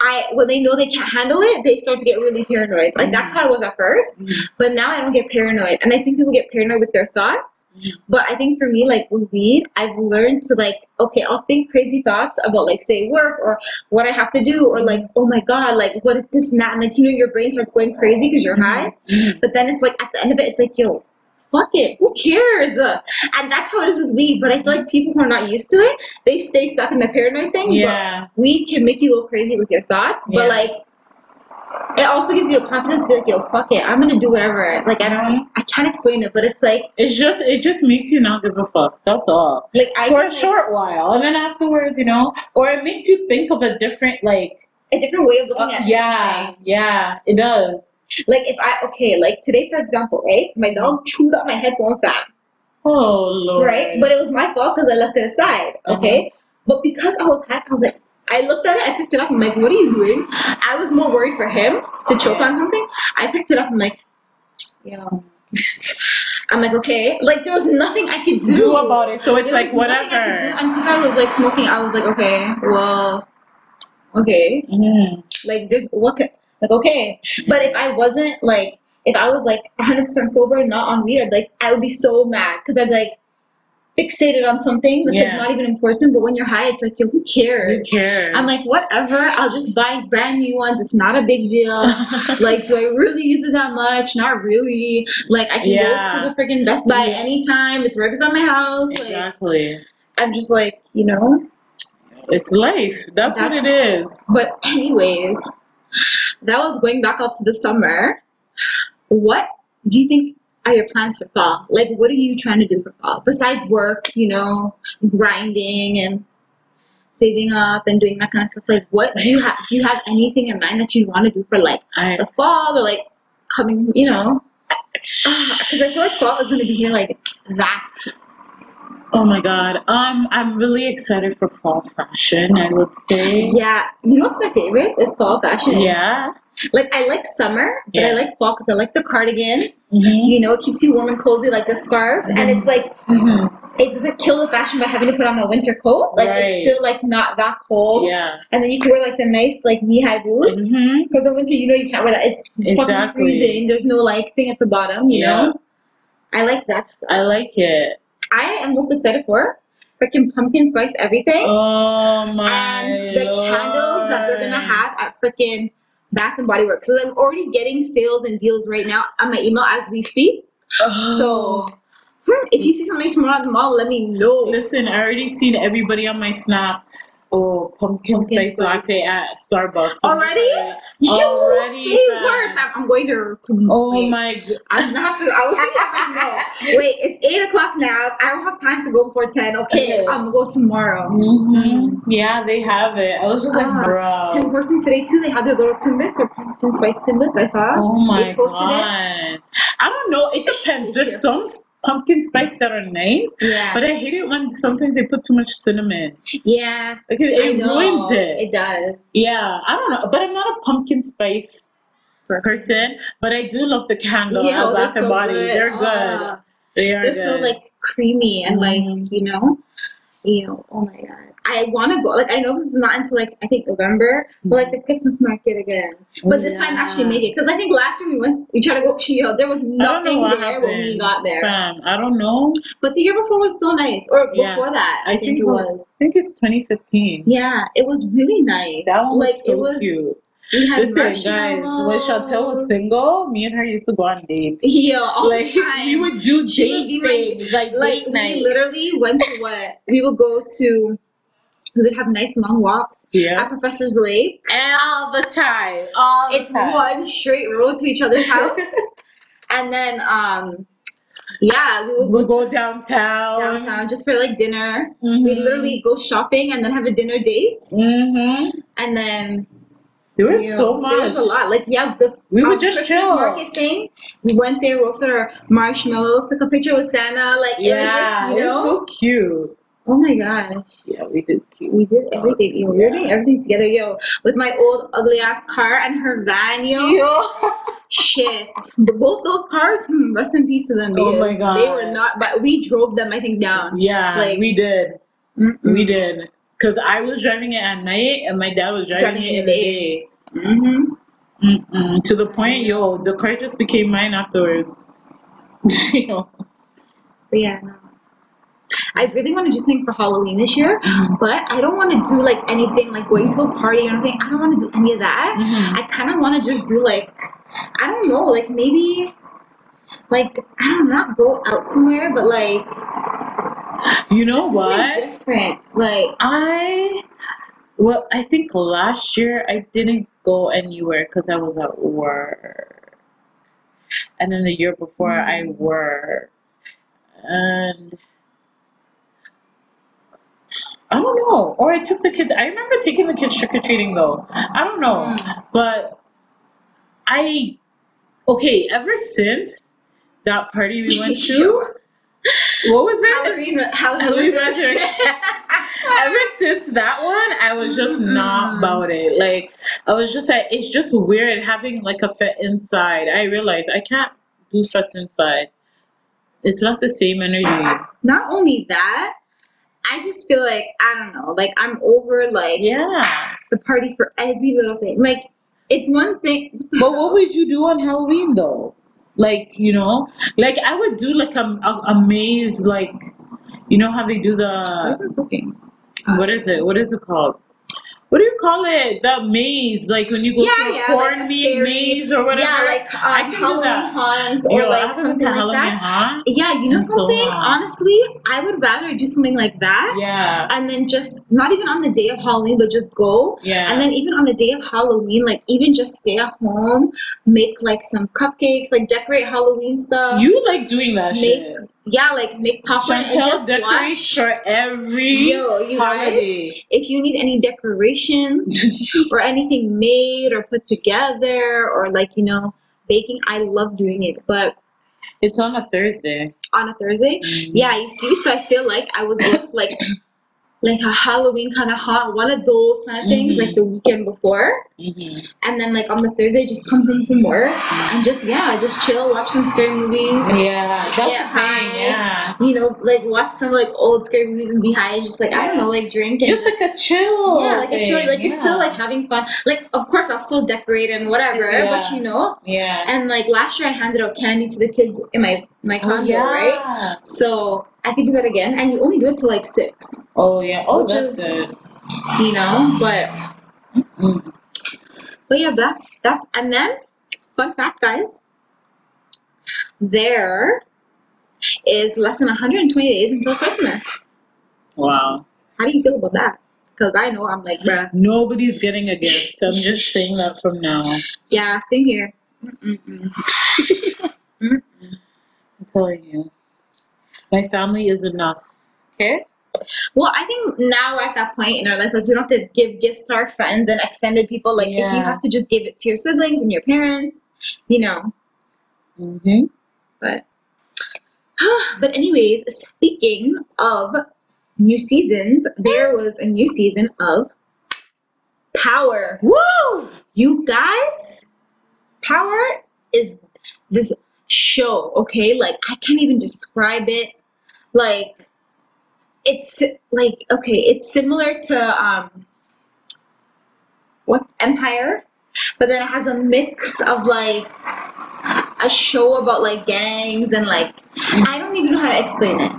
I when they know they can't handle it, they start to get really paranoid. Like that's how I was at first. Mhm. But now I don't get paranoid. And I think people get paranoid with their thoughts. Mhm. But I think for me, like with weed, I've learned to like, okay, I'll think crazy thoughts about like say work or what I have to do or like, oh my god, like what if this and that and like you know your brain starts going crazy because you're high. Mhm. But then it's like at the end of it, it's like, yo, fuck it, who cares? And that's how it is with weed. But I feel like people who are not used to it, they stay stuck in the paranoid thing. Yeah. But weed can make you go crazy with your thoughts. But like, it also gives you a confidence to be like, yo, fuck it, I'm gonna do whatever. Like I don't, I can't explain it, but it's like, It's just it just makes you not give a fuck. That's all. like I For a like short while, and then afterwards, you know, or it makes you think of a different like. a different way of looking uh, at yeah, yeah, it does. Like if I okay, like today for example, right? My dog chewed up my headphones down. Oh lord. right? But it was my fault because I left it aside, okay? But because I was happy, I was like, I looked at it, I picked it up, I'm like, what are you doing? I was more worried for him to choke on something. I picked it up, I'm like, yeah. I'm like, okay. Like, there was nothing I could do. do about it. So it's There like was nothing I could do. whatever. And because I was like smoking, I was like, okay, well, okay. Mm. Like, there's what could, like, okay. But if I wasn't like, if I was like 100% sober, not on weed, I'd like, I would be so mad because I'd like fixated on something that's Yeah. like not even important. But when you're high, it's like, yo, who Who cares? cares? I'm like, whatever. I'll just buy brand new ones. It's not a big deal. like, do I really use it that much? Not really. Like, I can Yeah. go to the freaking Best Buy Yeah. anytime. It's right beside my house. Like, exactly. I'm just like, you know. It's life. That's, what it is. But anyways, that was going back up to the summer. What do you think are your plans for fall? Like, what are you trying to do for fall besides work? You know, grinding and saving up and doing that kind of stuff. Like, what do you have? Do you have anything in mind that you want to do for like I the fall or like coming? You know, because I feel like fall is going to be here like that. Oh my god. Um, I'm really excited for fall fashion. I would say. Yeah, you know what's my favorite? Is fall fashion. Yeah. Like I like summer, but I like fall because I like the cardigan. Mhm. You know, it keeps you warm and cozy like the scarves, and it's like Mhm. it doesn't kill the fashion by having to put on the winter coat. Like Right. it's still like not that cold. Yeah. And then you can wear like the nice like knee high boots. Because in winter, you know, you can't wear that. It's fucking Exactly. freezing. There's no like thing at the bottom. You Yeah. know. I like that stuff. I like it. I am most excited for freaking pumpkin spice everything Oh my. and the candles that they're gonna have at freaking Bath and Body Works. Because I'm already getting sales and deals right now on my email as we speak. Oh. So hmm, if you see something tomorrow at the mall, let me know. Listen, I already seen everybody on my snap Oh, pumpkin, Pumpkin spice spice. latte at Starbucks. Already? You Already. fam. words. I'm, I'm going to. to Oh wait. my god. I'm gonna. I was thinking, no. Wait, it's eight o'clock now. I don't have time to go before ten. Okay. I'm gonna go tomorrow. hmm Yeah, they have it. I was just like, Ah, Tim. Hortons today too. They had their little timbits or pumpkin spice timbits. I thought. Oh my they posted god. I don't know. It depends. There's some pumpkin spice that are nice. Yeah. but I hate it when sometimes they put too much cinnamon. yeah. Like it, ruins it. It does. Yeah, I don't know, but I'm not a pumpkin spice person. But I do love the candle Yeah, they're so Body. good. They're good. Ah, they are they're good. so like creamy and like Mhm. you know, you know. Oh my god. I want to go. Like I know this is not until like I think November, but like the mm. Christmas market again. But oh, this time actually make it because I think last year we went. We tried to go. Yo, uh, there was I nothing there when we happened. got there. Fam, I don't know. But the year before was so nice, or Yeah. before that, I, think, it was. I think it's 2015. Yeah, it was really nice. That one was like so it was. cute. We had Listen, guys, when Chantel was single, me and her used to go on dates. Yeah, all like the time. we would do She would date things, like, like date we night. literally went to what we would go to. We would have nice long walks yeah, at Professor's Lake. all the time, all It's the time. one straight road to each other's house, and then um, yeah, we would we go go downtown. downtown just for like dinner. Mhm. We literally go shopping and then have a dinner date, Mm-hmm. and then There was you know, so much. There was a lot. Like yeah, the We would um, just Christmas chill. market thing. We went there, roasted our marshmallows, took a picture with Santa. Like it Yeah, was just, you it know. was so cute. Oh my gosh. Yeah, we did cute. We did everything, yo. We were doing everything together, yo. With my old ugly ass car and her van, yo. Yo. Shit. Both those cars, hmm, rest in peace to them. Oh my god. They were not, but we drove them, I think, down. Yeah, Like- we did. Mm-mm. We did. Cause I was driving it at night and my dad was driving, Driving it in the the day. Mhm. Mm-mm. To the point, yo, the car just became mine afterwards. you know. But yeah, no. I really want to do something for Halloween this year, but I don't want to do like anything like going to a party or anything. I don't want to do any of that. Mhm. I kind of want to just do like, I don't know, like maybe, like I don't know, not go out somewhere, but like You know what? different. Like I well, I think last year I didn't go anywhere because I was at work, and then the year before I Mm. worked, and I don't know. Or I took the kids. I remember taking the kids trick or treating though. I don't know, Mm. but I okay. Ever since that party we went to, what was it? Halloween, Halloween, Halloween resurrection. Ever since that one, I was just not Mm. about it. Like, I was just like, it's just weird having like a fit inside. I realized I can't do fits inside. It's not the same energy. Not only that, I just feel like I don't know, like I'm over like Yeah. the party for every little thing. Like it's one thing. But what would you do on Halloween though? Like, you know, like I would do like a, a, a maze, like, you know how they do the, This is working. what is it? What is it called? What do you call it? The maze, like when you go Yeah, to a yeah, corn like meat maze or whatever. Yeah, like I um, can Halloween haunt or Yo, like something like Halloween that. Haunt. Yeah, you know so something? long. Honestly, I would rather do something like that. Yeah. And then just not even on the day of Halloween, but just go. Yeah. And then even on the day of Halloween, like even just stay at home, make like some cupcakes, like decorate Halloween stuff. You like doing that make shit. Yeah, like make popcorn and just decorates watch. for every Yo, you guys, if you need any decorations or anything made or put together or like you know baking, I love doing it. But it's on a Thursday. on a Thursday, Mhm. yeah, you see, so I feel like I would go to like like a Halloween kind of hot one of those kind of things Mhm. like the weekend before, hmm and then like on the Thursday just come home from work and just yeah, just chill, watch some scary movies. Yeah, that's Get high. thing. Yeah. You know, like watch some like old scary movies and be high, just like I don't know, like drink and Just like a chill. yeah, like a chill, thing, like you're still like having fun. Like of course I'll still decorate and whatever, Yeah. but you know. Yeah. And like last year I handed out candy to the kids in my my oh, yeah. right? So I could do that again, and you only do it till like six, Oh yeah. Oh, Which that's is- good. you know. But Mm. but yeah, that's that's and then fun fact, guys. There is less than 120 days until Christmas. Wow. How do you feel about that? because I know I'm like, bruh. Nobody's getting a gift. I'm just saying that from now. Yeah, same here. Telling you. My family is enough. Okay? Well, I think now we're at that point in our life, like you don't have to give gifts to our friends and extended people. Like if you have to just give it to your siblings and your parents, you know. Mm-hmm. But but anyways, speaking of new seasons, there was a new season of Power. Woo! You guys, Power is this show, okay? Like I can't even describe it. Like it's like okay, it's similar to um what Empire, but then it has a mix of like a show about like gangs and like I don't even know how to explain it.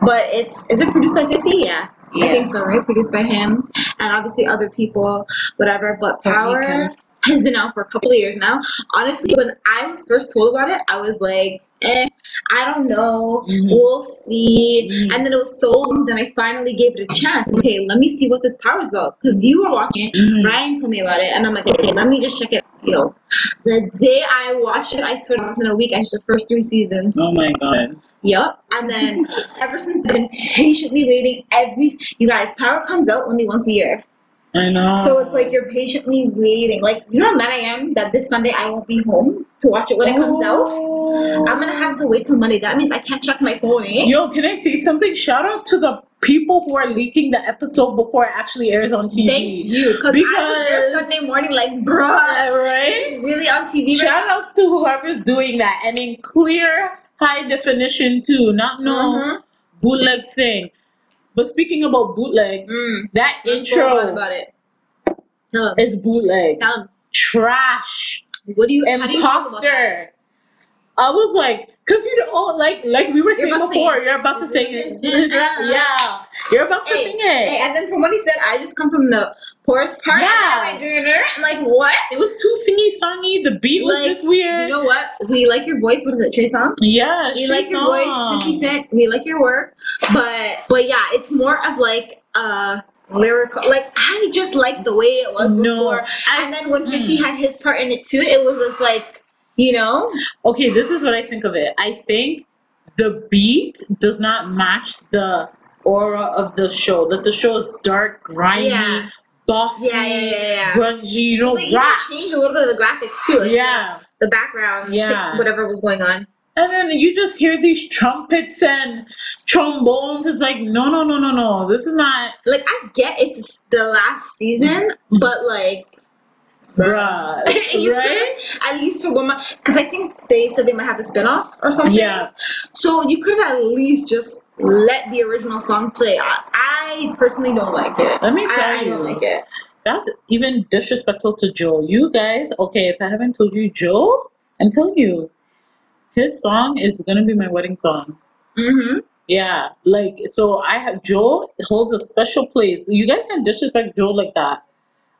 But it's is it produced by 50? Yeah. I think so, right? Produced by him and obviously other people, whatever. But Power. Has been out for a couple of years now. Honestly, when I was first told about it, I was like, eh, I don't know. Mhm. We'll see. Mhm. And then it was so long, then I finally gave it a chance. Okay, let me see what this Power is about. Because you were watching Mhm. Ryan told me about it, and I'm like, okay, let me just check it. Yo, the day I watched it, I started off in a week. I watched the first three seasons. Oh my god. Yup. And then ever since I've been patiently waiting every you guys, Power comes out only once a year. I know. So it's like you're patiently waiting. Like you know how mad I am that this Sunday I won't be home to watch it when it comes out. Oh. I'm gonna have to wait till Monday. That means I can't check my phone, eh? Yo, can I say something? Shout out to the people who are leaking the episode before it actually airs on TV. Thank you. Because I was there Sunday morning like, bruh, right? it's really on TV right Shout outs to whoever's doing that and in clear, high definition too, not no Mhm. bootleg thing. But speaking about bootleg, Mm. that Let's go on intro about it. Tell is bootleg. Tell him. Trash. What do you how do you feel about that? Imposter. I was like, cause you know, like like we were You're saying before, sing you're about to sing it. Mhm. Yeah, you're about to Hey, sing it. hey, and then from what he said, I just come from the poorest part. Yeah. And then I it. Like, what? It was too singy songy. The beat was Like, just weird. You know what? We like your voice. What is it, Trey Songz? yeah, We like your song. voice, 50 Cent. We like your work. But but yeah, it's more of like uh lyrical. Like I just like the way it was No, before. I- and then when 50 mm. had his part in it too, it was just like, you know, Okay, this is what I think of it. I think the beat does not match the aura of the show. That the show is dark, grimy, Yeah. Bossy, Yeah, yeah, yeah, yeah. grungy, you know, they even rap. changed a little bit of the graphics too. Like, Yeah. The background, Yeah. whatever was going on. And then you just hear these trumpets and trombones. It's like, no, no, no, no, no. This is not, Like I get it's the last season, Mm. but like bruh, right? at least for one month because I think they said they might have a spin-off or something. Yeah. So you could have at least just let the original song play. I, I personally don't like it. Let me I, tell I don't like it. That's even disrespectful to Joe. You guys, okay, if I haven't told you, Joe, I'm telling you, his song is gonna be my wedding song. Mm-hmm. Yeah, like so I have Joe holds a special place. You guys can disrespect Joe like that.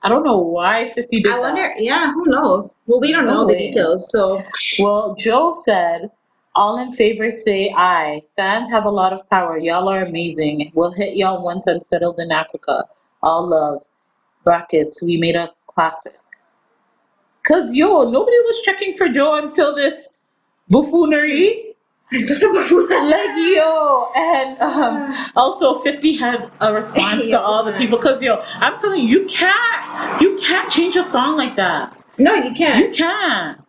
I don't know why 50 did I that. wonder. Yeah, who knows? Well, we don't know No the details, so Well, Joe said, all in favor say aye. Fans have a lot of power. Y'all are amazing. We'll hit y'all once I'm settled in Africa. All love. Brackets. We made a classic. Cause yo, nobody was checking for Joe until this buffoonery. it's just a buffoon. Like yo, and um, also 50 had a response to all the people. Cause yo, I'm telling you, you can't, you can't change a song like that. no, you can't. You can't.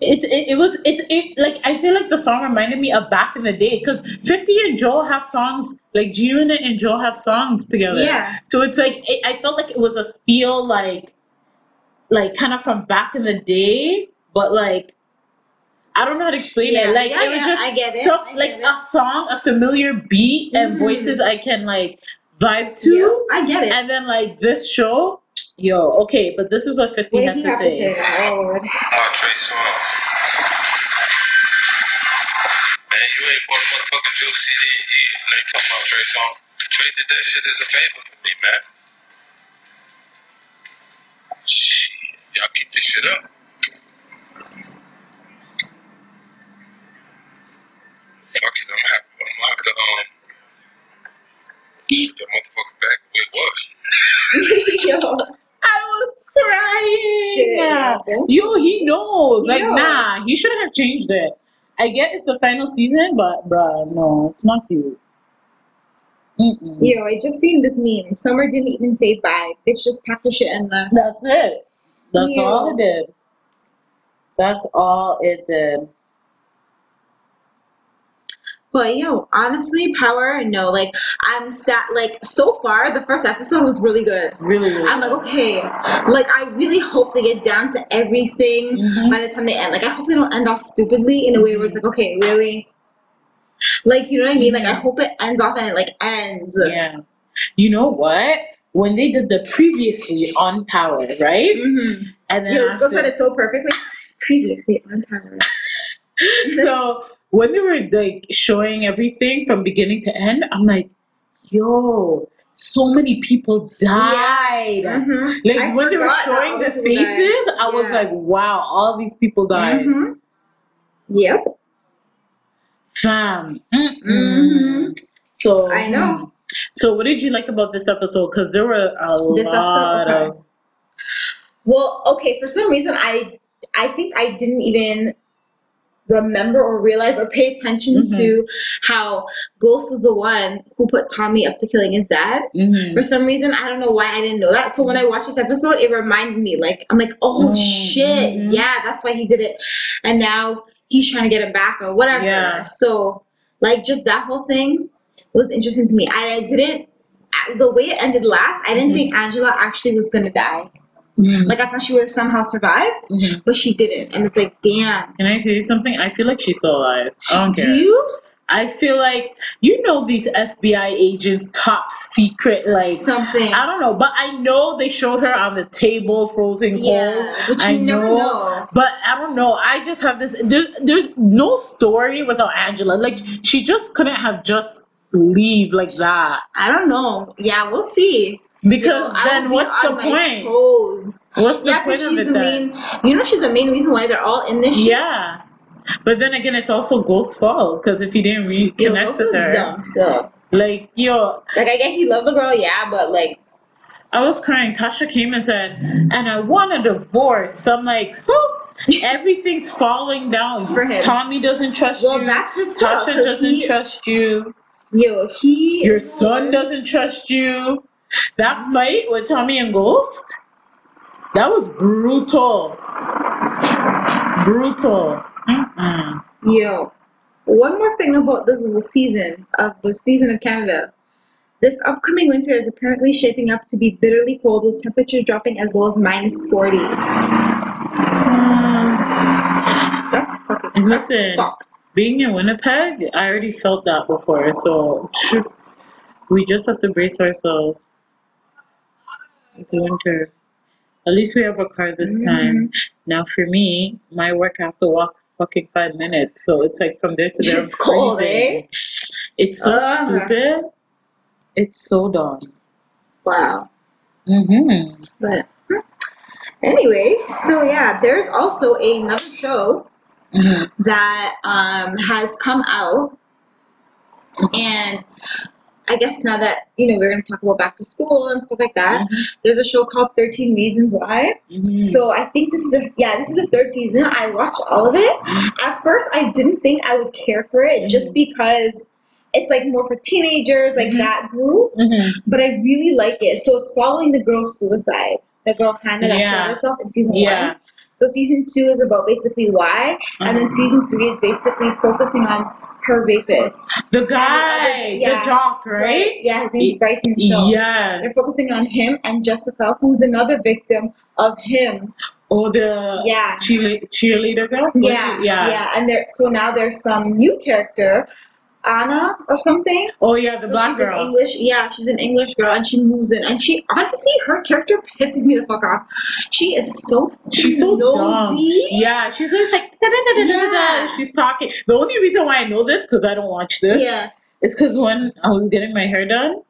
It, it, it was it, it like I feel like the song reminded me of back in the day because 50 and Joe have songs like G Unit and Joe have songs together. Yeah. So it's like it, I felt like it was a feel like like kind of from back in the day, but like I don't know how to explain Yeah, it. Like yeah, it was yeah, just I get it, so I like it. a song, a familiar beat and Mhm. voices I can like vibe to. I get it. And then like this show, yo, okay, but this is what 15 what had did he to have to say? Oh, Lord. Trey Songz. Man, you ain't bought a motherfucking Juice CD in years. And they talking about Trey Songz. Trey did that shit as a favor for me, man. Shit, y'all keep this shit up. Fuck it, I'm happy. I'm gonna have to um, get that motherfucker back the way it was. Yo, I was crying. Shit. Yo, he knows. He like, knows. nah, he shouldn't have changed it. I get it's the final season, but bruh, no, it's not cute. Mm-mm. yo, I just seen this meme. Summer didn't even say bye. Bitch just packed her shit and left. That's it. That's Yeah. all it did. That's all it did. But yo, honestly, power, no. Like I'm sat like so far, the first episode was really good. Really, really. I'm like, okay, like I really hope they get down to everything Mhm. by the time they end. Like I hope they don't end off stupidly in a way where it's like, okay, really, like you know what I mean? Like I hope it ends off and it like ends. Yeah. You know what? When they did the previously on Power, right? Mm-hmm. And then Yo, after- said it so perfectly. Previously on power. so when they were like showing everything from beginning to end, I'm like, yo, so many people died. Mhm. Like I when they were showing the people died. faces, I was like, wow, all these people died. Mhm. Yep. Fam. Mm-mm. Mhm. So I know. mm. So what did you like about this episode? Because there were a This episode, lot okay. of Well, okay, for some reason I I think I didn't even remember or realize or pay attention Mhm. to how Ghost is the one who put Tommy up to killing his dad. Mhm. For some reason, I don't know why I didn't know that. So when I watched this episode, it reminded me, like, I'm like, oh Mm, shit, yeah, that's why he did it. And now he's trying to get it back or whatever. Yeah. So, like, just that whole thing was interesting to me. I, I didn't, the way it ended last, I didn't Mhm. think Angela actually was gonna die. Mhm. Like, I thought she would have somehow survived, Mhm. but she didn't. And it's like, damn. Can I tell you something? I feel like she's still alive. I don't care. Do you? I feel like you know these FBI agents top secret like Something. I don't know, but I know they showed her on the table frozen Yeah, cold. but you I never know, know. But I don't know. I just have this. There's, there's no story without Angela. Like she just couldn't have just leave like that. I don't know. Yeah, we'll see. Because Yo, then what's the point? toes. What's the Yeah, point of it the then? main. You know, she's the main reason why they're all in this. shit. Yeah. But then again, it's also Ghost's fault because if he didn't reconnect Ghost with her, dumb still. like yo, Like I get he loved the girl, yeah, but like I was crying. Tasha came and said, and I want a divorce. I'm like, everything's falling down For him. Tommy doesn't trust Well, you. Well, that's his fault, Tasha 'cause doesn't he- trust you. yo, he Your son doesn't trust you. That fight with Tommy and Ghost, that was brutal. Brutal. Mm-mm. Yo, one more thing about this season of the season of Canada. This upcoming winter is apparently shaping up to be bitterly cold with temperatures dropping as low as minus 40. Mm. That's fucking that's Listen, fucked. being in Winnipeg, I already felt that before. So we just have to brace ourselves. It's winter. At least we have a car this time. Now for me, my work I have to walk fucking five minutes. So it's like from there to there. It's cold, eh? It's so Ugh. stupid. It's so dumb. Wow. Mm-hmm. But anyway, so yeah, there's also another show Mm-hmm. that um, has come out, and I guess now that you know we're gonna talk about back to school and stuff like that, Mhm. there's a show called Thirteen Reasons Why. Mm-hmm. So I think this is the yeah this is the third season. I watched all of it. At first, I didn't think I would care for it just because it's like more for teenagers, like Mhm. that group. mm-hmm. But I really like it. So it's following the girl's suicide. The girl Hannah that Yeah. killed herself in season Yeah. one. So season two is about basically why, and then Uh-huh. season three is basically focusing on her rapist. The guy, yeah, the jock, right? Yeah, his name's Bryson Shaw. Yeah. They're focusing on him and Jessica, who's another victim of him. Or the Yeah. cheerle- cheerleader girl? Yeah, yeah. yeah. And there, so now there's some new character, Anna or something. Oh yeah, the So black she's an girl. English, yeah, she's an English girl, and she moves in. And she honestly, her character pisses me the fuck off. She is so She's so dumb. nosy. Yeah, she's always like da, da, da, da, da. She's talking. The only reason why I know this because I don't watch this Yeah. is because when I was getting my hair done,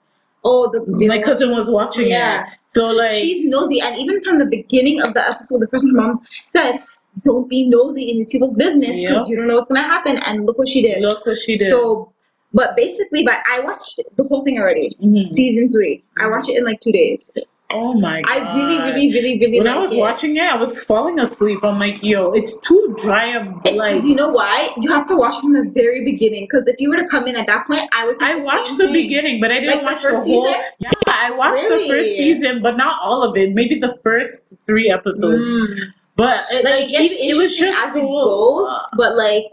Oh, the, the my cousin was watching Yeah. it. So like, she's nosy, and even from the beginning of the episode, the person her mom said, "Don't be nosy in these people's business because Yeah. you don't know what's gonna happen." And look what she did. look what she did. So, but basically, but I watched the whole thing already. Mhm. Season three, I watched it in like two days. Oh my god. I really, really, really, really When like I was it. watching it, I was falling asleep. I'm like, yo, it's too dry and like. Because you know why? You have to watch from the very beginning. Because if you were to come in at that point, I would. I the watched the thing. beginning, but I didn't Like watch the, first whole. season? Yeah, I watched the first season, but not all of it. Maybe the first three episodes. Mm. But it, Like like, it it, was just as so, it goes, but like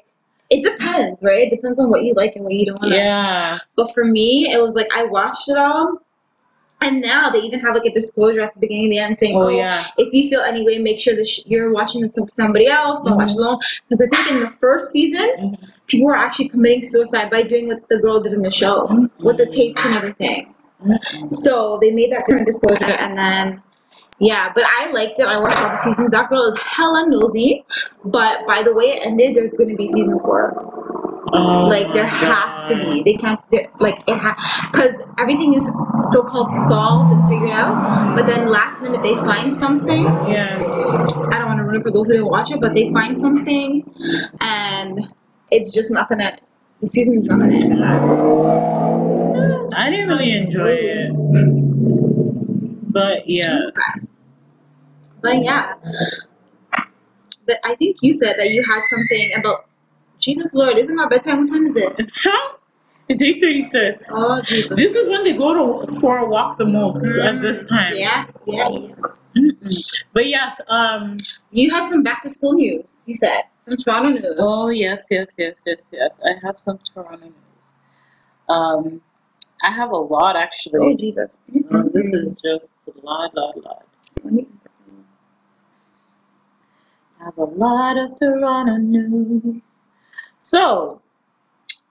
it depends, right? It depends on what you like and what you don't. like. Yeah. But for me, it was like I watched it all, and now they even have like a disclosure at the beginning and the end saying, Oh "Oh, yeah. if you feel any way, make sure that sh- you're watching this with somebody else. Don't watch Mhm. alone." Because I think in the first season, Mhm. people were actually committing suicide by doing what the girl did in the show with the tapes and everything. Mhm. So they made that kind of disclosure, and then. Yeah, but I liked it. I watched all the seasons. That girl is hella nosy. But by the way it ended, there's going to be season four. Oh like there has to be. They can't like it ha because everything is so-called solved and figured out. But then last minute they find something. Yeah. I don't want to ruin it for those who didn't watch it, but they find something, and it's just not gonna. The season's not gonna end at that. I didn't really enjoy it. But yeah. But yeah. But I think you said that you had something about Jesus Lord. Isn't my bedtime? What time is it? It's 8.36. Oh Jesus. This is when they go to for a walk the most at this time. Yeah, yeah. But yes, um. You had some back to school news. You said some Toronto news. Oh yes, yes, yes, yes, yes. I have some Toronto news. Um, I have a lot actually. Oh, actually. Jesus. Uh, this is just a lot, lot, lot. I have a lot of Toronto news. So,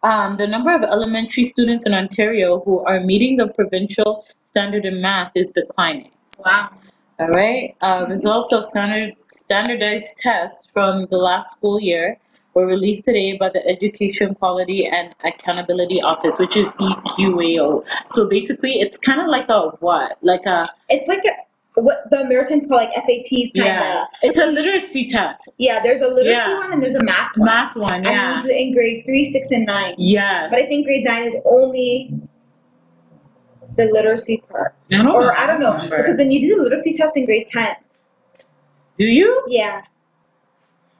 um, the number of elementary students in Ontario who are meeting the provincial standard in math is declining. Wow. All right. Uh, results of standard, standardized tests from the last school year were released today by the Education Quality and Accountability Office, which is EQAO. So basically, it's kind of like a what? Like a It's like a, what the Americans call like SATs kind of. yeah. It's a literacy test, Yeah, there's a literacy Yeah. one and there's a math one. math one. yeah. And we do it in grade three, six, and nine. Yeah. But I think grade nine is only the literacy part. I don't Or. I don't know. remember. Because then you do the literacy test in grade 10. do you? Yeah.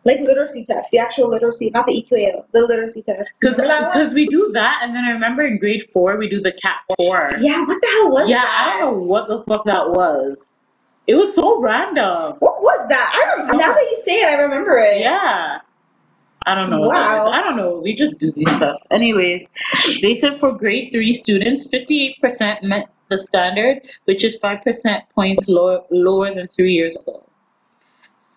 Like literacy test, the actual literacy, not the EQAO, the literacy test. Because Remember we do that, and then I remember in grade four we do the cat four. Yeah, what the hell was Yeah, that? Yeah, I don't know what the fuck that was. It was so random. What was that? I don't, now that you say it, I remember it. Yeah. I don't know. Wow. I don't know. We just do these tests. Anyways, they said for grade three students, 58% met the standard, which is 5% points lower, lower than three years ago.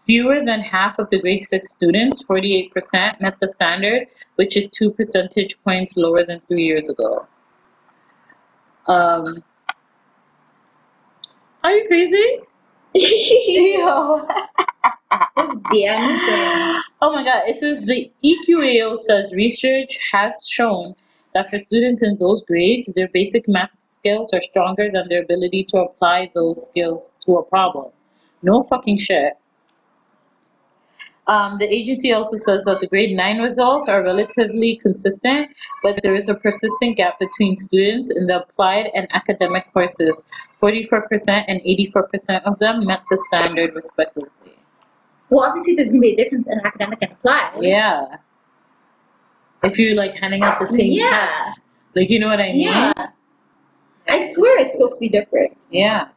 Fewer than half of the grade six students, 48%, met the standard, which is two percentage points lower than three years ago. Um, are you crazy? This damn thing. Oh my god, it says the EQAO says research has shown that for students in those grades, their basic math skills are stronger than their ability to apply those skills to a problem. No fucking shit. Um, the agency also says that the grade 9 results are relatively consistent, but there is a persistent gap between students in the applied and academic courses. 44% and 84% of them met the standard, respectively. Well, obviously, there's going to be a difference in academic and applied. Yeah. If you're like handing out the same Yeah. test. Like you know what I mean? Yeah. I swear it's supposed to be different. Yeah.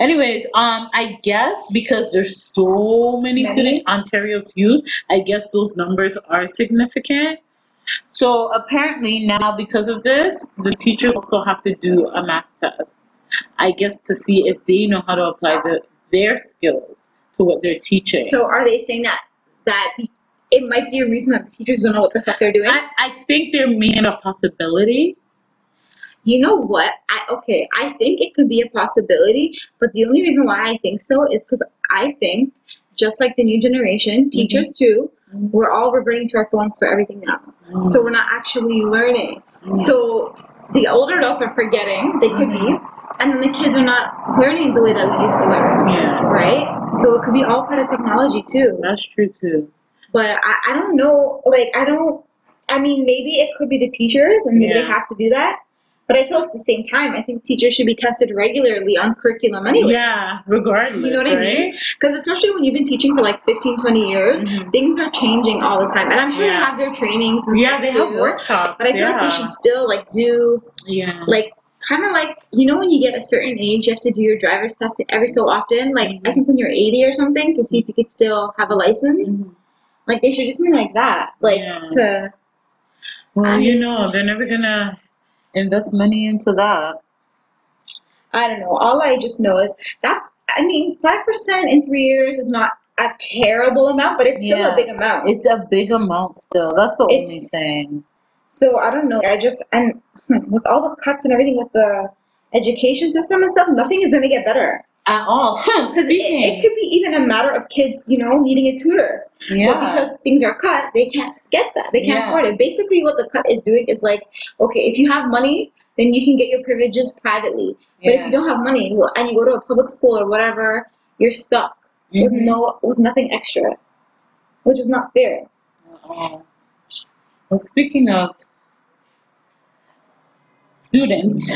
Anyways, um, I guess because there's so many students, Ontario's youth, I guess those numbers are significant. So apparently now because of this, the teachers also have to do a math test. I guess to see if they know how to apply the, their skills to what they're teaching. So, are they saying that that it might be a reason that the teachers don't know what the fuck they're doing? I, I think they're made a possibility. You know what? I okay, I think it could be a possibility, but the only reason why I think so is because I think, just like the new generation, mm-hmm. teachers too, Mhm. we're all reverting to our phones for everything now. Mm-hmm. So we're not actually learning. Mm-hmm. So the older adults are forgetting, they could be, and then the kids are not learning the way that we used to learn. Yeah. Right? So it could be all part of technology too. That's true too. But I, I don't know, like I don't I mean maybe it could be the teachers and maybe they have to do that. But I feel at the same time, I think teachers should be tested regularly on curriculum anyway. Yeah, regardless, You know what I mean? Because especially when you've been teaching for like 15, 20 years, Mhm. things are changing all the time. And I'm sure Yeah. they have their trainings and Yeah, stuff they too. have workshops. But I feel yeah. like they should still like do Yeah. like kind of like you know when you get a certain age, you have to do your driver's test every so often. Like I Mhm. think when you're 80 or something to see if you could still have a license. Mhm. Like they should do something like that. Like Yeah. to Well, I you know, they're never gonna invest money into that. I don't know. All I just know is that's I mean five percent in three years is not a terrible amount, but it's still Yeah. a big amount. It's a big amount still. That's the only It's- thing. So I don't know. I just and with all the cuts and everything with the education system and stuff, nothing is gonna get better. At all. Because it, it could be even a matter of kids, you know, needing a tutor. But yeah. because things are cut, they can't get that. They can't Yeah. afford it. Basically, what the cut is doing is like, okay, if you have money, then you can get your privileges privately. But if you don't have money and you go to a public school or whatever, you're stuck with Mhm. no with nothing extra, which is not fair. Uh-oh. Well, speaking of students,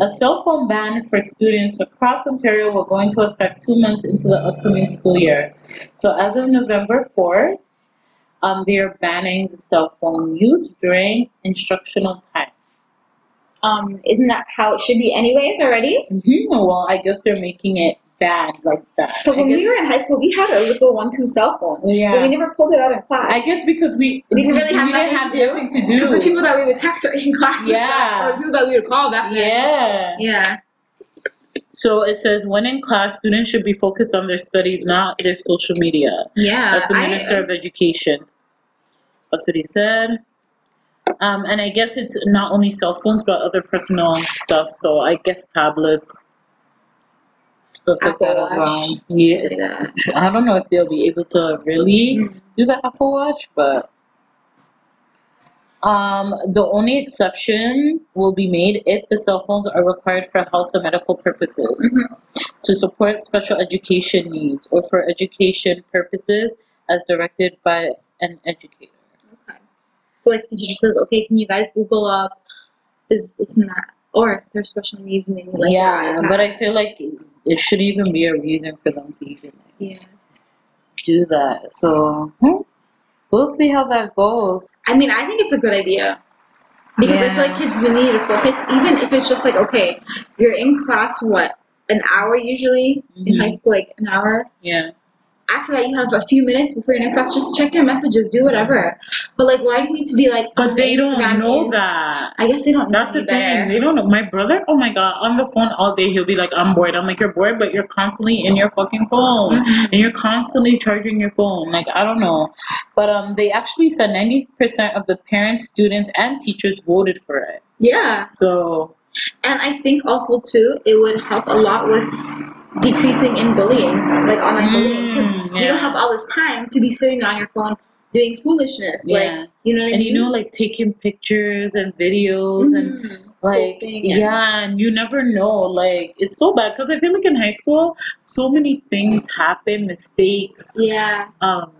a cell phone ban for students across Ontario will go into effect two months into the upcoming school year. So as of November 4th, um, they are banning the cell phone use during instructional time. Um, isn't that how it should be anyways already? hmm Well, I guess they're making it bad like that. Because I when we were in high school, we had a little one-two cell phone, but yeah. we never pulled it out in class. I guess because we, We didn't really have we didn't nothing have to do. nothing to Because the people that we would text are in class, Yeah. or the people that we would call back then. Yeah. Yeah. So it says when in class, students should be focused on their studies, not their social media. Yeah. That's the I- Minister of Education. That's what he said. Um, and I guess it's not only cell phones, but other personal stuff. So I guess tablets, stuff like Apple that as well. Yes. Yeah. I don't know if they'll be able to really Mm. do the Apple Watch, but um, the only exception will be made if the cell phones are required for health and medical purposes, Mhm. to support special education needs, or for education purposes as directed by an educator. Okay. So like the teacher says, okay, can you guys Google up this and that, or if there's special needs, maybe like yeah, but I feel like it should even be a reason for them to even like, yeah. do that. So hmm, we'll see how that goes. I mean, I think it's a good idea because I feel like kids really need to focus, even if it's just like okay, you're in class what an hour usually in Mhm. high school, like an hour. Yeah. After that, you have a few minutes before your next class. Just check your messages, do whatever. But like, why do you need to be like? But they don't Instagram, know Inst- that. I guess they don't know That's the better. thing. They don't know. My brother, oh my god, on the phone all day, he'll be like, I'm bored. I'm like, you're bored, but you're constantly in your fucking phone. Mhm. And you're constantly charging your phone. Like, I don't know. But um, they actually said 90% of the parents, students, and teachers voted for it. Yeah. So, And I think also too, it would help a lot with decreasing in bullying, like online bullying, because Mm, you don't have all this time to be sitting on your phone doing foolishness. Yeah. Like, you know what I and mean? you know, like taking pictures and videos and Mhm. like Posting and- yeah and you never know like it's so bad because i feel like in high school so many things happen mistakes yeah, um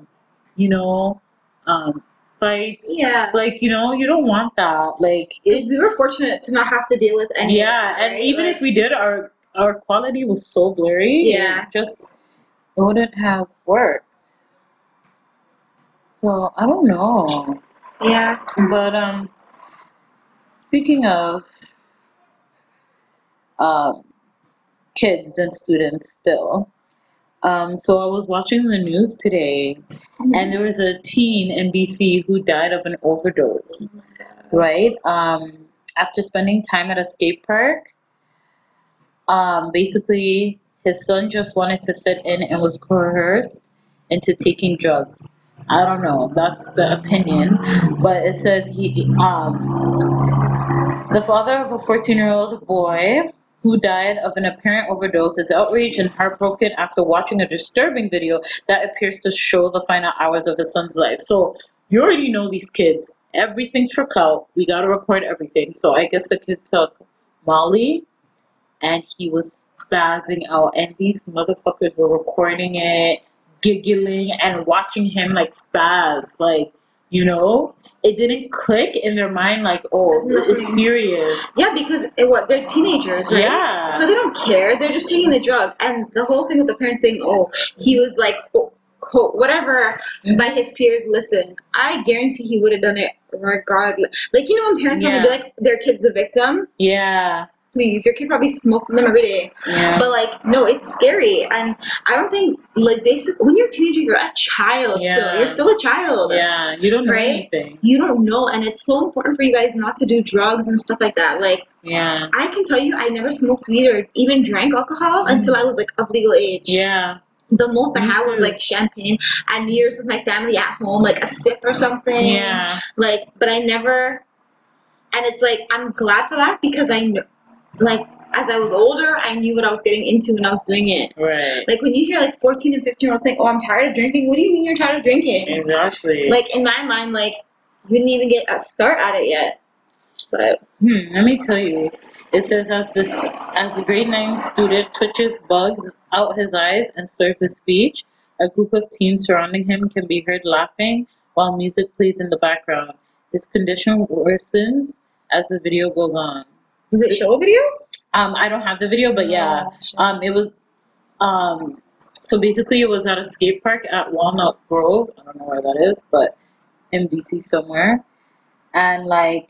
you know um fights yeah. like you know you don't want that Like, it we were fortunate to not have to deal with any. yeah that, and even Like, if we did our our quality was so blurry Yeah. it just it wouldn't have worked so i don't know yeah, but um, speaking of um, kids and students, still, um, so I was watching the news today, and there was a teen in BC who died of an overdose. Right? Um, after spending time at a skate park, um, basically his son just wanted to fit in and was coerced into taking drugs. I don't know. That's the opinion, but it says he, um, the father of a 14-year-old boy who died of an apparent overdose is outraged and heartbroken after watching a disturbing video that appears to show the final hours of his son's life. So you already know these kids. Everything's for clout. We gotta record everything. So I guess the kid took Molly, and he was spazzing out, and these motherfuckers were recording it, giggling, and watching him like spaz, like you know. it didn't click in their mind like, oh, this is serious. Yeah, because it, what they're teenagers, right? Yeah. So they don't care. They're just taking the drug, and the whole thing with the parents saying, "Oh, he was like." quote, quote, Whatever by his peers, listen. I guarantee he would have done it regardless. Like you know, when parents want to be like their kid's a victim. Yeah. Please, your kid probably smokes them every day. Yeah. But like, no, it's scary, and I don't think like basically when you're a teenager, you're a child Yeah. still. You're still a child. yeah. You don't know Right? anything. You don't know, and it's so important for you guys not to do drugs and stuff like that. Like, Yeah. I can tell you, I never smoked weed or even drank alcohol mm-hmm. until I was like of legal age. Yeah. The most I Me had was like champagne and New Year's with my family at home, like a sip or something. Yeah. Like, but I never. And it's like I'm glad for that because I know, like, as I was older, I knew what I was getting into when I was doing it. Right. Like when you hear like 14 and 15 year olds saying, "Oh, I'm tired of drinking," what do you mean you're tired of drinking? Exactly. Like in my mind, like you didn't even get a start at it yet. But Hmm, let me tell you. It says as this as the grade nine student twitches bugs out his eyes and slurs his speech, a group of teens surrounding him can be heard laughing while music plays in the background. His condition worsens as the video goes on. Does it show a video? Um, I don't have the video, but yeah. Oh. Um, it was um so basically it was at a skate park at Walnut Grove. I don't know where that is, but in BC somewhere. And like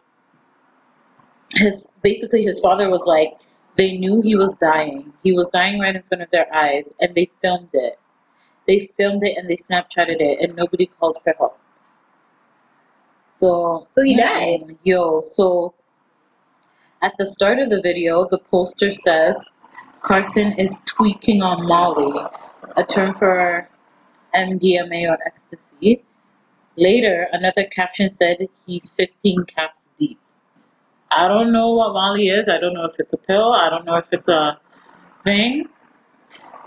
his basically his father was like they knew he was dying. He was dying right in front of their eyes and they filmed it. They filmed it and they Snapchatted it and nobody called for help. So So he died. Yo, so at the start of the video, the poster says Carson is tweaking on Molly, a term for MDMA or ecstasy. Later, another caption said he's 15 caps deep. I don't know what Molly is. I don't know if it's a pill. I don't know if it's a thing.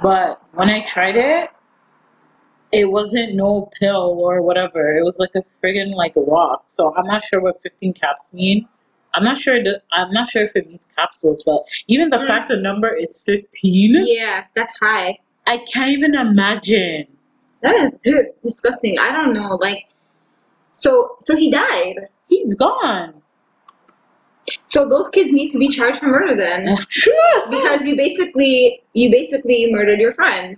But when I tried it, it wasn't no pill or whatever. It was like a friggin' like rock. So I'm not sure what 15 caps mean. I'm not sure. That, I'm not sure if it means capsules, but even the Mm. fact the number is 15, Yeah, that's high. I can't even imagine. That is disgusting. I don't know. Like, so so he died. He's gone. So those kids need to be charged for murder then, Sure. because you basically you basically murdered your friend.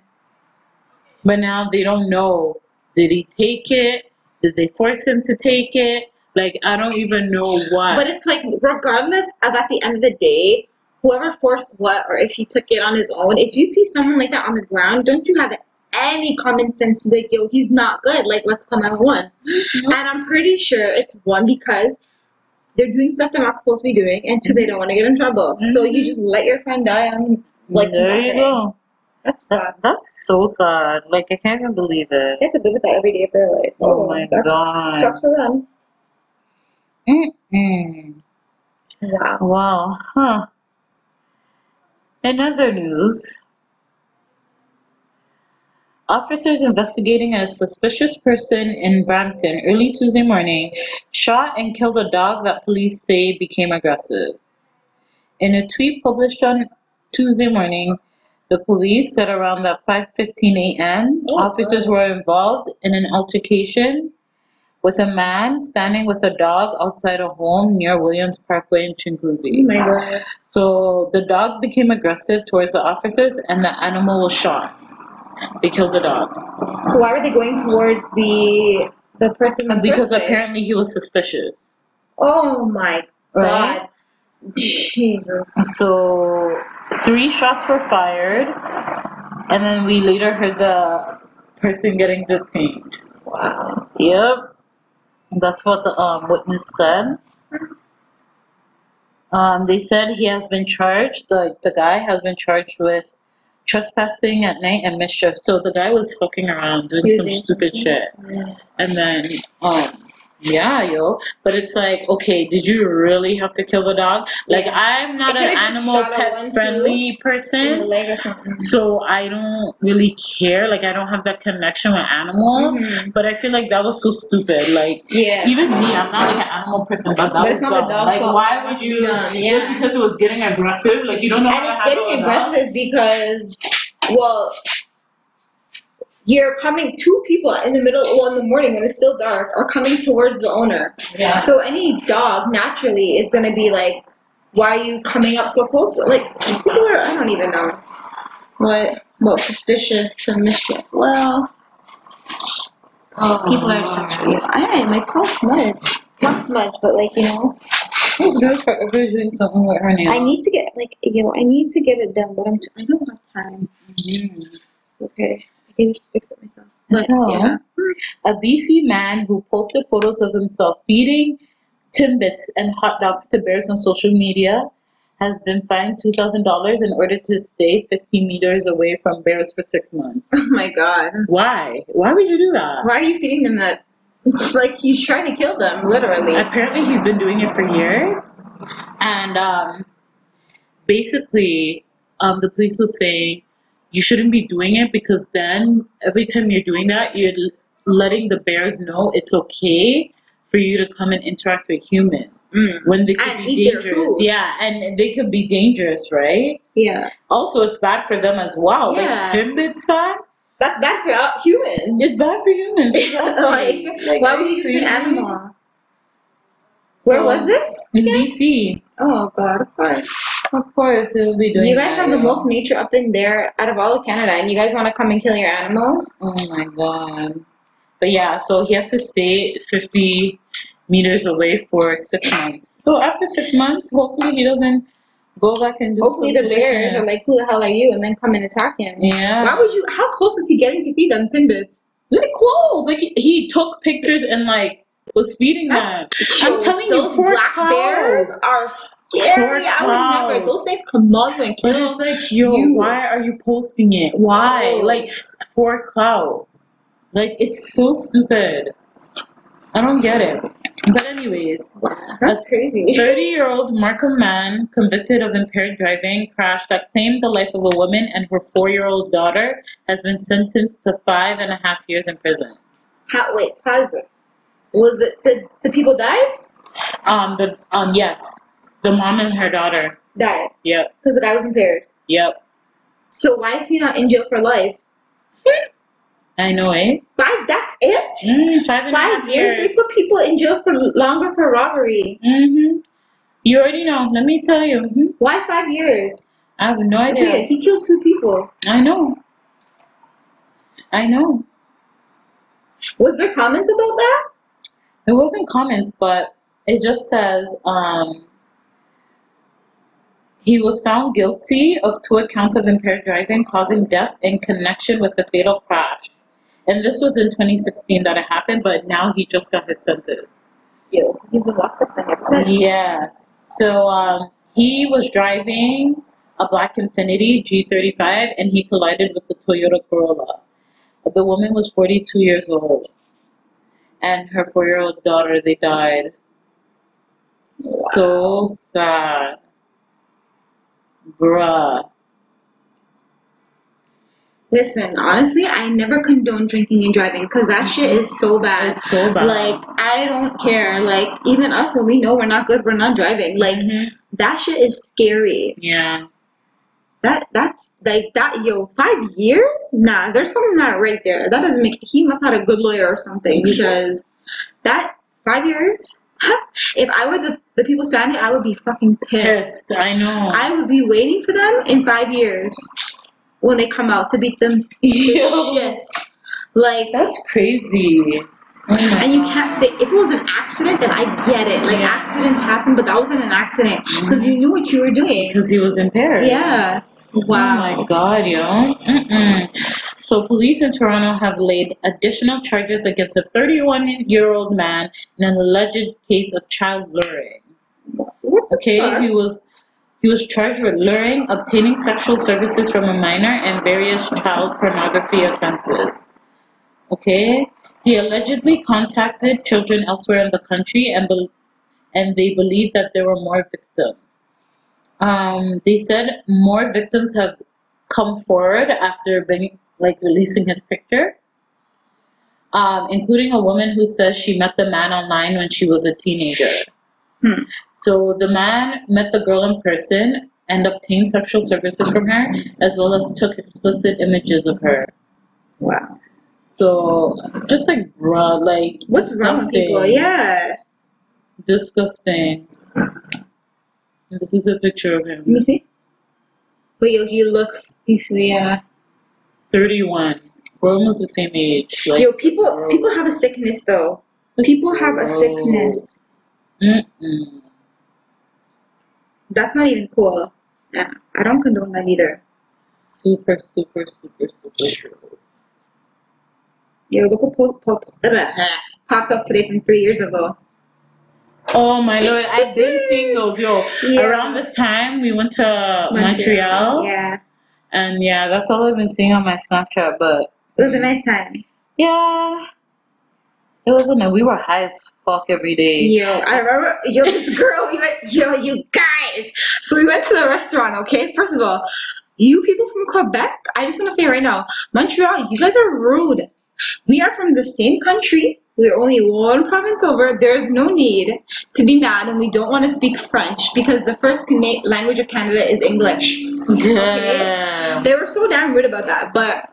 But now they don't know. Did he take it? Did they force him to take it? Like I don't even know why. But it's like regardless of at the end of the day, whoever forced what or if he took it on his own, if you see someone like that on the ground, don't you have any common sense to be like, yo, he's not good. Like let's come out one. Nope. And I'm pretty sure it's one because they're doing stuff they're not supposed to be doing, and two, they don't want to get in trouble. So you mm-hmm. just let your friend die on like there you go. That's That, sad. that's so sad. Like I can't even believe it. They have to live with that every day of their life. Oh my that's, God. Sucks for them. Mm-mm. Wow. Wow. Huh. In other news, officers investigating a suspicious person in Brampton early Tuesday morning shot and killed a dog that police say became aggressive. In a tweet published on Tuesday morning, the police said around at 5:15 a.m., Oh, officers were involved in an altercation with a man standing with a dog outside a home near Williams Parkway in Oh my god. So the dog became aggressive towards the officers and the animal was shot. They killed the dog. So why were they going towards the the person? the Because apparently he was suspicious. Oh my Right? god. Jesus. So three shots were fired and then we later heard the person getting detained. Wow. Yep. That's what the um, witness said. Um, they said he has been charged, the, the guy has been charged with trespassing at night and mischief. So the guy was fucking around doing some stupid shit. And then, um, yeah, yo. But it's like, okay, did you really have to kill the dog? Like, Yeah. I'm not an animal pet friendly person. leg or something. So I don't really care. Like, I don't have that connection with animals. Mhm. But I feel like that was so stupid. Like, Yeah. even me, I'm not like an animal person, but that But was it's not the dumb. Like, fault. why would you? done, Just yeah. because it was getting aggressive, like you don't know and it's getting aggressive because well you're coming. Two people in the middle, well, in the morning when it's still dark, are coming towards the owner. Yeah. So any dog naturally is gonna be like, why are you coming up so close? Like people are, I don't even know what, well, suspicious and mischief. Well, people are just actually fine. My toe smudged, not smudge, but like you know, Those girls forever doing something with her nails. I need to get like you know I need to get it done, but I'm, I don't have time. Mhm. It's okay. I just fix it myself. But So, yeah, A BC man who posted photos of himself feeding Timbits and hot dogs to bears on social media has been fined $2,000 in order to stay 15 meters away from bears for six months. oh my god, Why? Why would you do that? why are you feeding them that? It's like he's trying to kill them, literally. Apparently, he's been doing it for years. And um, basically, um, the police was saying you shouldn't be doing it because then every time you're doing that, you're letting the bears know it's okay for you to come and interact with humans Mm. when they could And be dangerous. Yeah, and they could be dangerous, right? Yeah, Also, it's bad for them as well. Yeah. Like Timbits fine. that's bad for uh, humans. It's bad for humans. like, Exactly. why would you do to an animal? Where was this? In BC. Oh god, of course. Of course, it will be doing You guys that, have the most nature up in there out of all of Canada, and you guys want to come and kill your animals? Oh my god. But yeah, so he has to stay 50 meters away for six months. So after six months, hopefully he doesn't go back and do Hopefully the bears are like, who the hell are you? And then come and attack him. Yeah. Why would you? How close is he getting to feed them timbits? Really close. Like he, he took pictures and like was feeding them. I'm telling you, those four black cows. bears are scary. Four I would never. cows. Those things come on and But kill. it's like, yo, you. why are you posting it? Why? Oh. Like, for clout. Like, it's so stupid. I don't get it. But anyways, That's crazy. 30-year-old Markham man convicted of impaired driving crash that claimed the life of a woman and her four-year-old daughter has been sentenced to five and a half years in prison. How, wait, it. Was it the the people died? Um, the um, yes, the mom and her daughter. Died Yep, because the guy was impaired. yep. So why is he not in jail for life? I know, eh? Five. That's it. Mm, five and a half Five years. They put people in jail for longer for robbery. Mm-hmm. You already know. Let me tell you. Mhm. Why five years? I have no Okay, idea. he killed two people. I know. I know. Was there comments about that? It wasn't comments, but it just says um, he was found guilty of two accounts of impaired driving causing death in connection with the fatal crash. And this was in 2016 that it happened, but now he just got his sentence. Yes, he's been locked up ever since. Yeah. So um, he was driving a black Infiniti G35 and he collided with the Toyota Corolla. The woman was 42 years old and her four year old daughter, they died. So sad. Bruh. Listen, honestly, I never condone drinking and driving because that shit is so bad. It's so bad. Like, I don't care. Like, even us, when we know we're not good, we're not driving. Like, Mhm. that shit is scary. Yeah. That that's like that. Yo, five years? Nah, there's something not right there. That doesn't make. He must have had a good lawyer or something because that five years. if I were the the people's family, I would be fucking pissed. Pissed. I know. I would be waiting for them in five years when they come out to beat them shit. Like, That's crazy. Oh and you can't say if it was an accident, then I get it. Like Yeah. accidents happen, but that wasn't an accident mm. because you knew what you were doing. Because he was impaired. Yeah. Oh my god, yo. Mm-mm. So, police in Toronto have laid additional charges against a 31 year old man in an alleged case of child luring. Okay, he was he was charged with luring, obtaining sexual services from a minor, and various child pornography offenses. Okay, he allegedly contacted children elsewhere in the country, and bel and they believe that there were more victims. Um, they said more victims have come forward after being like releasing his picture, um, including a woman who says she met the man online when she was a teenager. Hmm. So the man met the girl in person and obtained sexual services from her, as well as took explicit images of her. Wow. So just like bruh, like What's wrong with people? Yeah. Disgusting. This is a picture of him. Let me see. But yo, he looks. He's yeah. 31. We're almost the same age. Like, Yo, people gross. people have a sickness though. People have a sickness. Mm-mm. That's not even cool. Yeah, I don't condone that either. Super, super, super, super. Yo, look what po- po- po- popped up today from three years ago. Oh my lord, I've been seeing those. Yo, Yeah. around this time we went to Montreal, Yeah, and yeah, that's all I've been seeing on my Snapchat. But it was a nice time. yeah, it wasn't. A, we were high as fuck every day. Yo, I remember, yo, this girl, we went, yo, you guys. So we went to the restaurant, okay? First of all, you people from Quebec, I just want to say right now, Montreal, you guys are rude. We are from the same country. We're only one province over. There's no need to be mad, and we don't want to speak French because the first Cana- language of Canada is English. Damn. They were so damn rude about that. But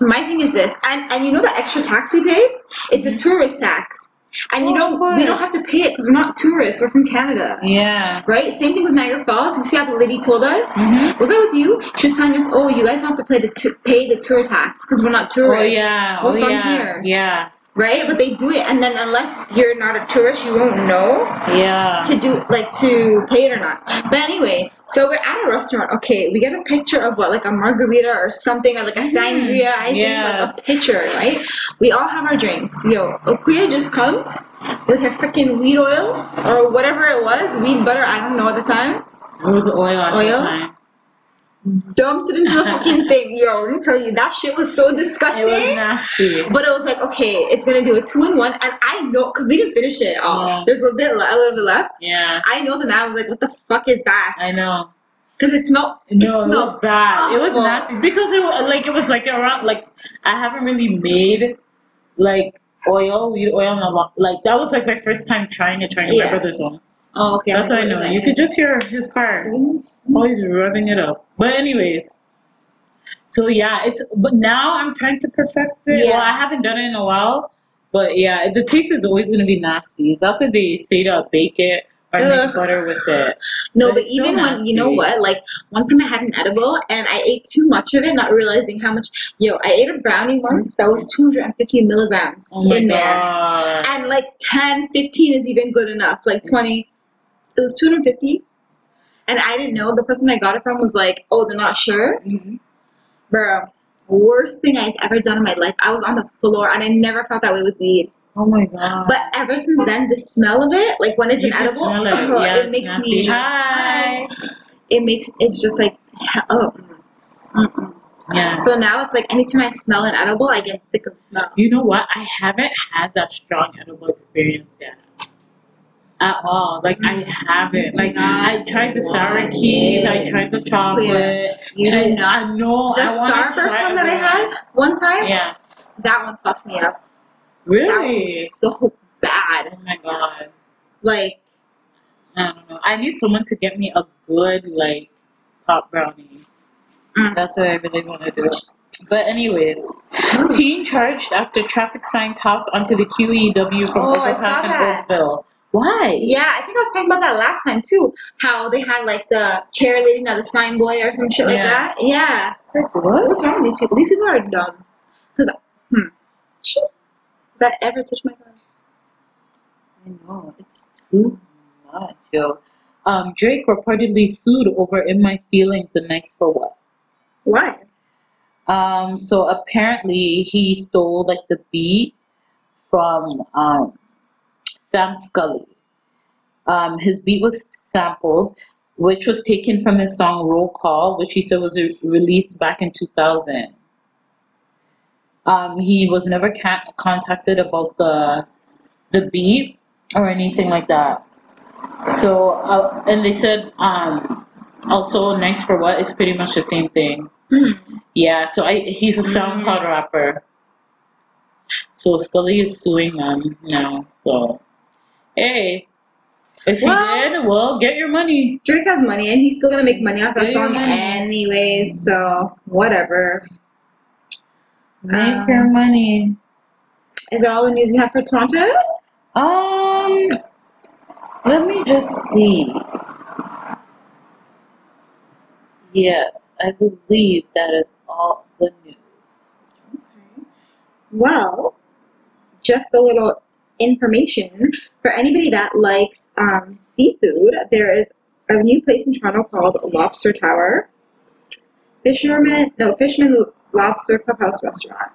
my thing is this, and and you know the extra tax we pay? It's a tourist tax, and you Oh, we don't have to pay it because we're not tourists. We're from Canada. Yeah. Right? Same thing with Niagara Falls. You see how the lady told us? Mhm. Was that with you? She was telling us, oh, you guys don't have to pay the tu- pay the tour tax because we're not tourists. Oh tourists. yeah. We're Oh from yeah. here. Yeah. Right? But they do it, and then unless you're not a tourist, you won't know Yeah. to do like to pay it or not. But anyway, so we're at a restaurant. Okay, we get a picture of what like a margarita or something or like a mm-hmm. sangria. I think yeah. like a picture, right? We all have our drinks. Yo, Akua just comes with her freaking wheat oil or whatever it was, wheat butter. I don't know at the time. It was oil at Oil? Dumped it into the fucking thing. Yo, let me tell you, that shit was so disgusting. It was nasty. But it was like, okay, it's gonna do a two in one, and I know because we didn't finish it all. Yeah. There's a little bit, a little bit left. Yeah. I know the man was like, what the fuck is that? I know. Because it smelled. No, it smelled was bad. It was nasty because it was like it was like around like I haven't really made like oil, weed oil in a lot. Like that was like my first time trying it, trying Yeah. my brother's home. Oh, okay. That's I'm I know. You could just hear his car mm-hmm. always rubbing it up. But anyways, so yeah, it's but now I'm trying to perfect it. Yeah. Well, I haven't done it in a while, but yeah, the taste is always gonna be nasty. That's what they say to bake it or Ugh. make butter with it. No, But but even when you know what, like one time I had an edible and I ate too much of it, not realizing how much. Yo, I ate a brownie once that was 250 milligrams Oh my in there, god. and like 10, 15 is even good enough. Like 20, it was 250, and I didn't know. The person I got it from was like, "Oh, they're not sure." Mhm. Bro, worst thing I've ever done in my life. I was on the floor, and I never felt that way with weed. Oh my god. But ever since then, the smell of it, like when it's You an edible, it. oh, Yeah, it makes me Hi. it makes it's just like oh. mm-mm. Yeah. So now it's like anytime I smell an edible, I get sick of the smell. You know what? I haven't had that strong edible experience yet. At all. Like I haven't. Like I tried the sour keys, I tried the chocolate. You and I, not. I know The I Starburst one that I had one time, Yeah. that one fucked me up. Really? so bad. Oh my god. Like I don't know. I need someone to get me a good like pop brownie. Mm. That's what I really want to do. But anyways, teen charged after traffic sign tossed onto the QEW from Oh, overpass in. Oakville. Why? yeah, I think I was talking about that last time too. How they had like the chair leading to the sign boy or some shit like Yeah. that. Yeah. Like, what? What's wrong with these people? These people are dumb. Cause hmm. Shit. That ever touch my car? I know it's too much, yo. Um, Drake reportedly sued over "In My Feelings" and "Nice for What." Why? Um, so apparently he stole like the beat from um Sam Scully. Um, his beat was sampled, which was taken from his song "Roll Call," which he said was re- released back in 2000. Um, he was never ca- contacted about the the beat or anything like that. So, uh, and they said um, also "Nice for What" is pretty much the same thing. Hmm. Yeah, so I he's a SoundCloud rapper. So Scully is suing them now. So hey, if you Well- did, well, get your money. Drake has money and he's still gonna make money off that song money. anyways, so whatever. Make Um, your money. Is that all the news you have for Toronto? Um, let me just see. Yes, I believe that is all the news. Okay. Well, just a little information for anybody that likes um, seafood. There is a new place in Toronto called Lobster Tower. Fisherman, no, Fisherman Lobster Clubhouse Restaurant.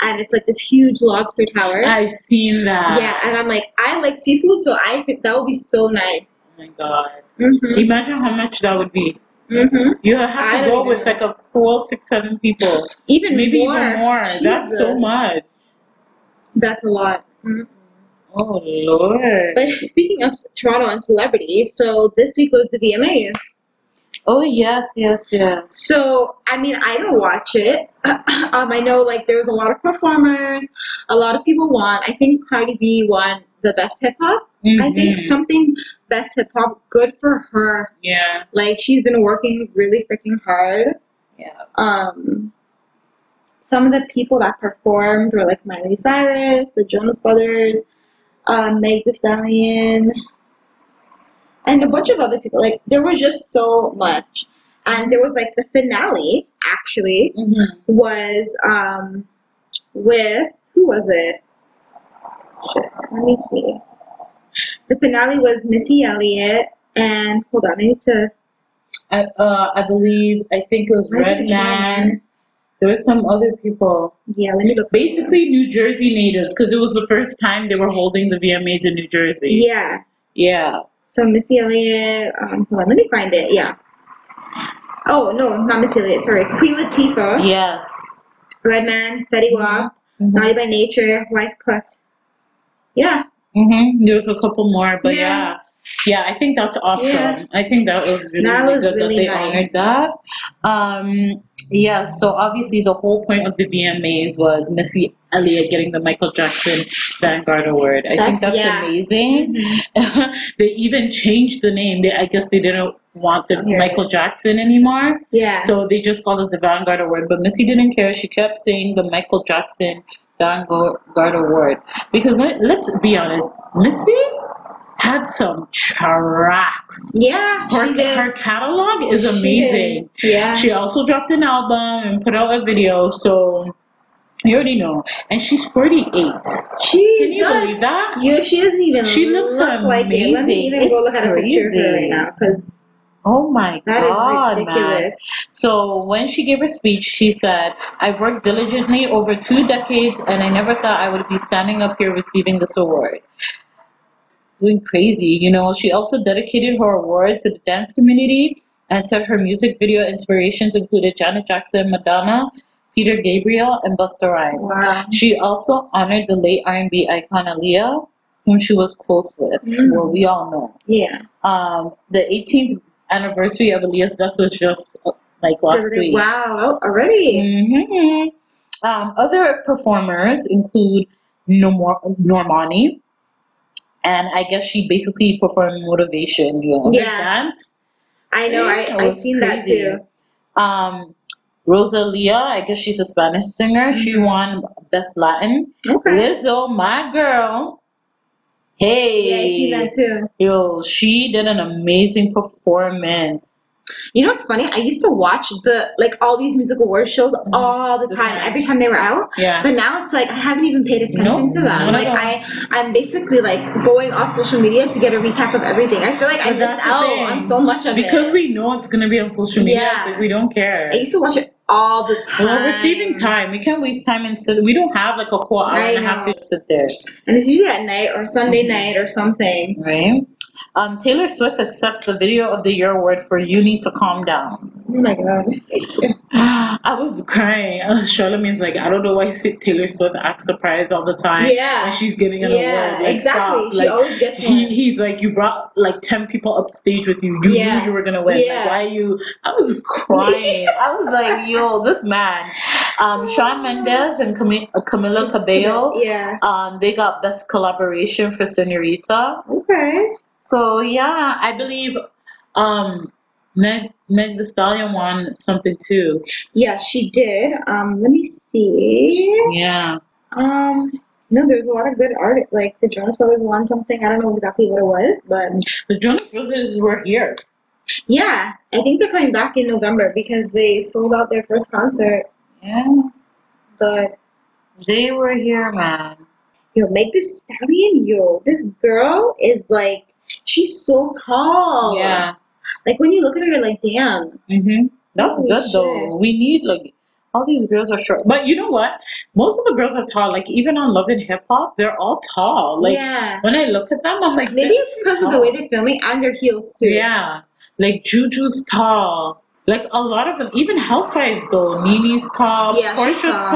And it's like this huge lobster tower. I've seen that. yeah, and I'm like, I like seafood, so I think that would be so nice. Oh my god. Mm-hmm. Imagine how much that would be. Mm-hmm. You have to go with know. like a cool six, seven people. Even Maybe more. even more. That's so much. That's a lot. Mhm. Oh lord. But speaking of Toronto and celebrities, so this week was the VMAs. Oh yes, yes, yes. So I mean, I don't watch it. um, I know like there was a lot of performers, a lot of people won. I think Cardi B won the best hip hop. I think Mhm. something best hip hop. Good for her. Yeah, Like she's been working really freaking hard. yeah. Um, some of the people that performed were like Miley Cyrus, the Jonas Brothers, um, Meg Thee Stallion, and a bunch of other people. Like there was just so much, and there was like the finale actually Mm-hmm. was um with who was it? Shit, let me see. The finale was Missy Elliott and hold on, I need to. I, uh, I believe I think it was Why is it Redman. Here? There was some other people. Yeah, let me look. Basically, New Jersey natives, because it was the first time they were holding the VMAs in New Jersey. Yeah. Yeah. So Missy Elliott, um, hold on, let me find it. Yeah. Oh no, not Missy Elliott. Sorry, Queen Latifah, Yes. Redman, Fetty Wap, Mhm. Naughty by Nature, Wyclef. Yeah, Mm-hmm. There was a couple more, but Yeah. yeah. Yeah, I think that's awesome. Yeah. I think that was really, That really was good really that they nice. honored that. Um, yeah, so obviously the whole point of the VMAs was Missy Elliott getting the Michael Jackson Vanguard Award. I think That's- that's yeah. amazing. they even changed the name. They, I guess they didn't want the Michael. Jackson anymore. yeah. So they just called it the Vanguard Award. But Missy didn't care. She kept saying the Michael Jackson Vanguard Award. Because let, let's be honest, Missy had some tracks. yeah, Her, she did. her catalog is amazing. Yeah. She also dropped an album and put out a video. So you already know. And she's 48. She Can you believe that? You, she doesn't even She looks look like it. Let me amazing. even go look at a picture of her right now because Oh my that is god, man. ridiculous. So when she gave her speech, she said, I've worked diligently over two decades and I never thought I would be standing up here receiving this award. Going crazy. You know, she also dedicated her award to the dance community and said her music video inspirations included Janet Jackson, Madonna, Peter Gabriel, and Busta Rhymes. Wow. She also honored the late R&B icon Aaliyah, whom she was close with. Mm. Well, we all know. Yeah. Um, the 18th anniversary of Aaliyah's death was just like last week. Wow. Already. hmm Um, other performers include Normani, and I guess she basically performed motivation, you know, Yeah. dance. I know. I, I've seen that too. Um, Rosalia, I guess she's a Spanish singer. She Mhm. won Best Latin. Okay. Lizzo, my girl. Hey. Yeah, I see that too. Yo, she did an amazing performance. You know what's funny? I used to watch the like all these music award shows all the time, every time they were out. Yeah. But now it's like I haven't even paid attention Nope, to them. Like. I, I'm basically like going off social media to get a recap of everything. I feel like I But missed out thing. on so much of because it. Because we know it's gonna be on social media, Yeah. like we don't care. I used to watch it all the time. We're saving time. We can't waste time and sit. We don't have like a whole hour I and a half to sit there, and it's usually at night or Sunday Mhm. night or something. right? Um, Taylor Swift accepts the Video of the Year award for "You Need to Calm Down." Oh my god. I was crying. Charlamagne's like, I don't know why Taylor Swift acts surprised all the time. Yeah. when she's getting an Yeah, award. Like, exactly. stop. She Like, always gets he, one. he's like, you brought like ten people up stage with you. You Yeah. knew you were gonna win. Yeah. Like, why you? I was crying. I was like, yo, this man. Um, Shawn Mendes and Cam- uh, Camila Cabello. Yeah. Um, they got best collaboration for Senorita. Okay. So yeah, I believe um Meg Meg Thee Stallion won something too. Yeah, she did. Um, let me see. Yeah. Um, no, there's a lot of good art. Like the Jonas Brothers won something. I don't know exactly what it was, but The Jonas Brothers were here. yeah, I think they're coming back in November because they sold out their first concert. Yeah. Good. They were here, man. Yo, Meg Thee Stallion, yo, this girl is like, she's so tall. Yeah. Like when you look at her, you're like, damn. Mhm. That's Holy good though. We need like all these girls are short, but you know what? Most of the girls are tall. Like even on Love and Hip Hop, they're all tall. Like yeah. when I look at them, I'm like, Maybe it's because of the way they're filming and their heels too. Yeah, like Juju's tall. Like a lot of them, even Housewives though. NeNe's tall. Yeah, Porsha's tall.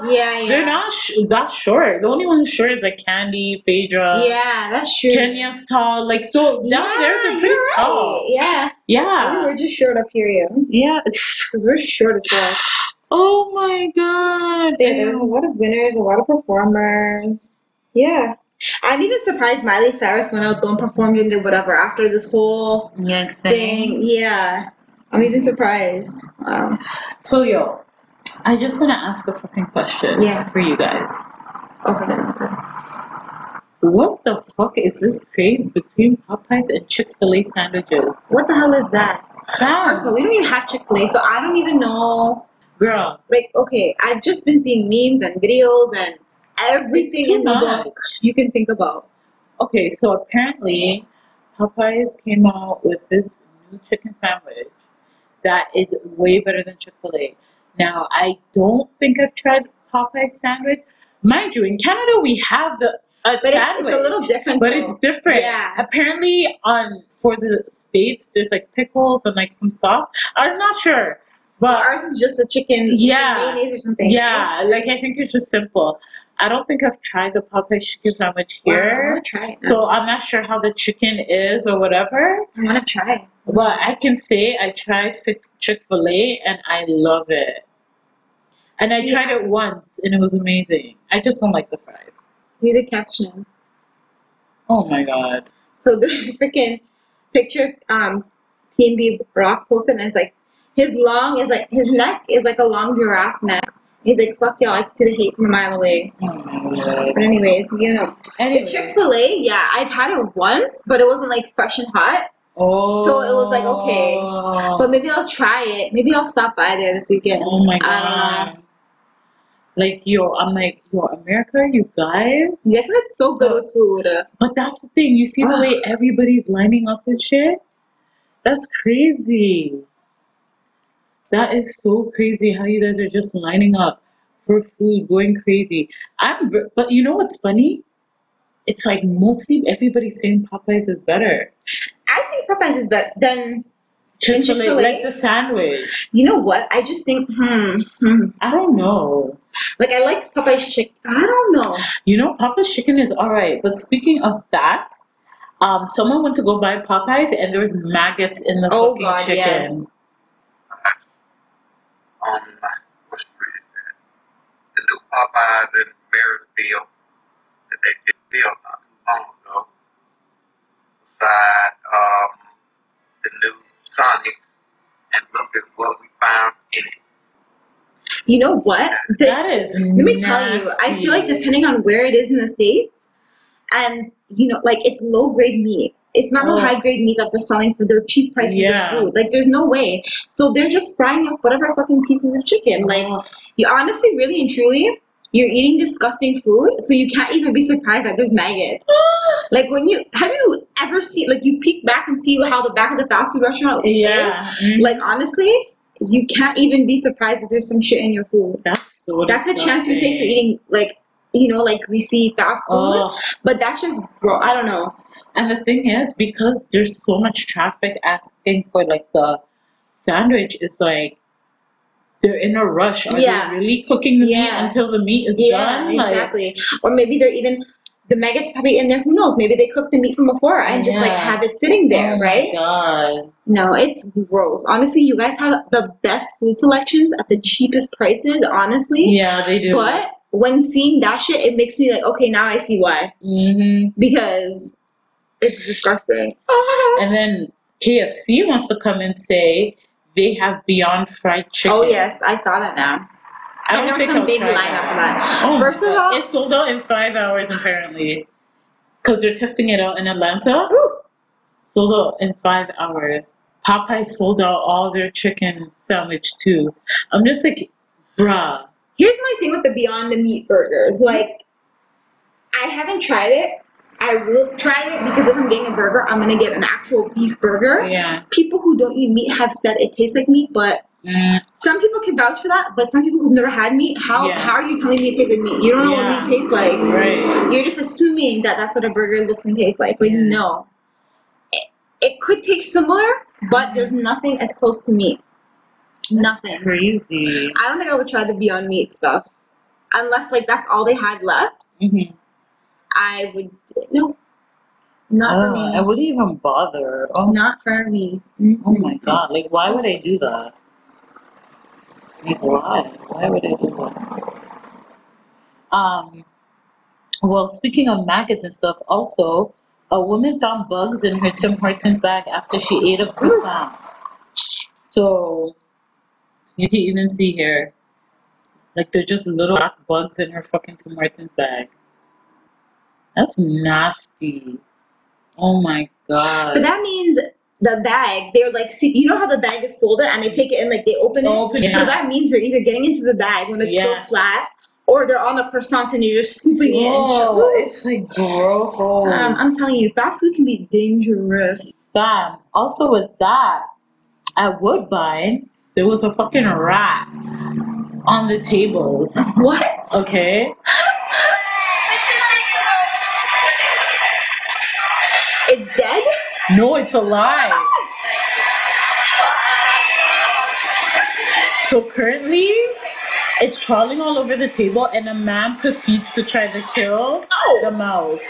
tall. Yeah, yeah. They're not sh- that short. The only one who's short is like Kandi, Phaedra. Yeah, that's true. Kenya's tall. Like so down there, they're pretty right. tall. Yeah. Maybe Yeah. we're just short up here, yeah. Yeah. Because we're short as well. oh my god. Yeah, there's a lot of winners, a lot of performers. Yeah. I'm even surprised Miley Cyrus went out and performed and did whatever after this whole Yeah, thing. Yeah. I'm even surprised. Wow. So yo, I just wanna ask a fucking question. Yeah. For you guys. Okay, okay. What the fuck is this craze between Popeyes and Chick-fil-A sandwiches? What the hell is that? Fam, First of all, we don't even have Chick fil A, so I don't even know. girl, Like, okay, I've just been seeing memes and videos and everything in the much. book you can think about. Okay, so apparently Popeyes came out with this new chicken sandwich that is way better than Chick-fil-A. Now, I don't think I've tried Popeyes sandwich. Mind you, in Canada we have the a But sandwich, it's a little different. but though. it's different. Yeah. Apparently, on for the states, there's like pickles and like some sauce. I'm not sure, but Ours is just the chicken Yeah. mayonnaise or something. yeah, like I think it's just simple. I don't think I've tried the Popeyes chicken sandwich Wow, I here. want to try it. now. So I'm not sure how the chicken is or whatever, I want to try it. But I can say I tried Chick Fil A and I love it. And I See, tried it once and it was amazing. I just don't like the fries. Read the caption. Oh my god. So there's a freaking picture of um, PNB Rock posted, and it's like his long is like his neck is like a long giraffe neck. He's like, "Fuck y'all, I can see the hate from a mile away." Oh my god. But anyways, you know, the Chick Fil A, yeah, I've had it once, but it wasn't like fresh and hot. Oh. So it was like, okay. Oh. But maybe I'll try it. Maybe I'll stop by there this weekend. Oh my I don't god. Like yo, I'm like yo, America, you guys. You guys are so good with food. But that's the thing. You see the way everybody's lining up and shit. That's crazy. That is so crazy how you guys are just lining up for food, going crazy. I'm, but you know what's funny? It's like mostly everybody's saying Popeyes is better. I think Popeyes is better than. Chick-fil-A, Chick-fil-A? like the sandwich. You know what? I just think, hmm, hmm. I don't know. Like I like Popeyes chicken. I don't know. You know, Popeyes chicken is alright. But speaking of that, um, someone went to go buy Popeyes and there was maggots in the Oh, fucking God, chicken. yes. Um, what's pretty The new Popeyes in Marysville that they just built not too long ago. Beside um the new Sonic, and look at what we found in it. You know what? The- That is let me tell you, I feel like depending on where it is in the states, and you know, like it's low grade meat. It's not Oh. the high grade meat that they're selling for their cheap prices Yeah. of food. Like there's no way. So they're just frying up whatever fucking pieces of chicken. Like you honestly, really and truly, you're eating disgusting food, so you can't even be surprised that there's maggots. Like when you have you ever seen like you peek back and see how the back of the fast food restaurant Yeah. is? Mhm. Like honestly, you can't even be surprised that there's some shit in your food. that's so That's a chance you take for eating like you know like we see fast food, Oh. but that's just bro. I don't know. And the thing is, because there's so much traffic asking for like the sandwich, it's like they're in a rush. Are Yeah. they really cooking the meat until the meat is Yeah, done? Like, exactly. Or maybe they're even the maggots probably in there. Who knows? Maybe they cook the meat from before and just like have it sitting there, oh my right? God. No, it's gross. Honestly, you guys have the best food selections at the cheapest prices. Honestly, Yeah, they do. but when seeing that shit, it makes me like, okay, now I see why hmm because it's disgusting. And then KFC wants to come and say they have Beyond Fried Chicken. Oh yes, I saw that now. I And there was some big lineup for that. Oh First of all- it sold out in five hours apparently, because they're testing it out in Atlanta. Ooh. Sold out in five hours. Popeye sold out all their chicken sandwich too. I'm just like, bruh. Here's my thing with the Beyond the Meat burgers. Like, I haven't tried it. I will try it because if I'm getting a burger, I'm gonna get an actual beef burger. Yeah. People who don't eat meat have said it tastes like meat, but Mm, some people can vouch for that. But some people who've never had meat, how Yeah. how are you telling me it tastes like meat? You don't know Yeah. what meat tastes like. right. You're just assuming that that's what a burger looks and tastes like. Like Yeah. no, it, it could taste similar, but there's nothing as close to meat. Nothing. Crazy. I don't think I would try the Beyond Meat stuff, unless like that's all they had left. hmm I would no, not for Oh, me. I wouldn't even bother. Oh, Not for me. oh my god. Like, why would I do that? Like, why? Why would I do that? Um, well, speaking of maggots and stuff, also, a woman found bugs in her Tim Hortons bag after she ate a croissant. So, you can even see here, like, they're just little bugs in her fucking Tim Hortons bag. That's nasty. Oh my god. But that means the bag. They're like, see, you know how the bag is folded and they take it and like they open it. Open, yeah. So that means they're either getting into the bag when it's Yeah. still flat, or they're on the croissants and you're just scooping it. Oh, it's like gross. um, I'm telling you, fast food can be dangerous. Fam. Also with that, at Woodbine, there was a fucking rat on the tables. What? Okay? No, it's alive. So currently, it's crawling all over the table, and a man proceeds to try to kill oh. the Oh, mouse.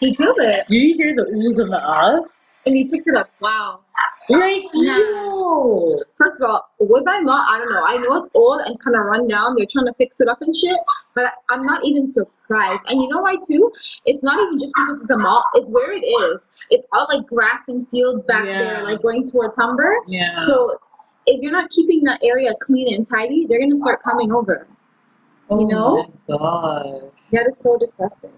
he killed it. Do you hear the oohs and the ahs? And he picked it up. Wow. Like, ew. First of all, Woodbine Mall, I don't know. I know it's old and kind of run down. They're trying to fix it up and shit, but I'm not even surprised. And you know why too? It's not even just because it's a mall. It's where it is. It's all like grass and fields back Yeah. there, like going towards Humber. Yeah. So if you're not keeping that area clean and tidy, they're gonna start coming over. oh you know? my gosh. That is so disgusting.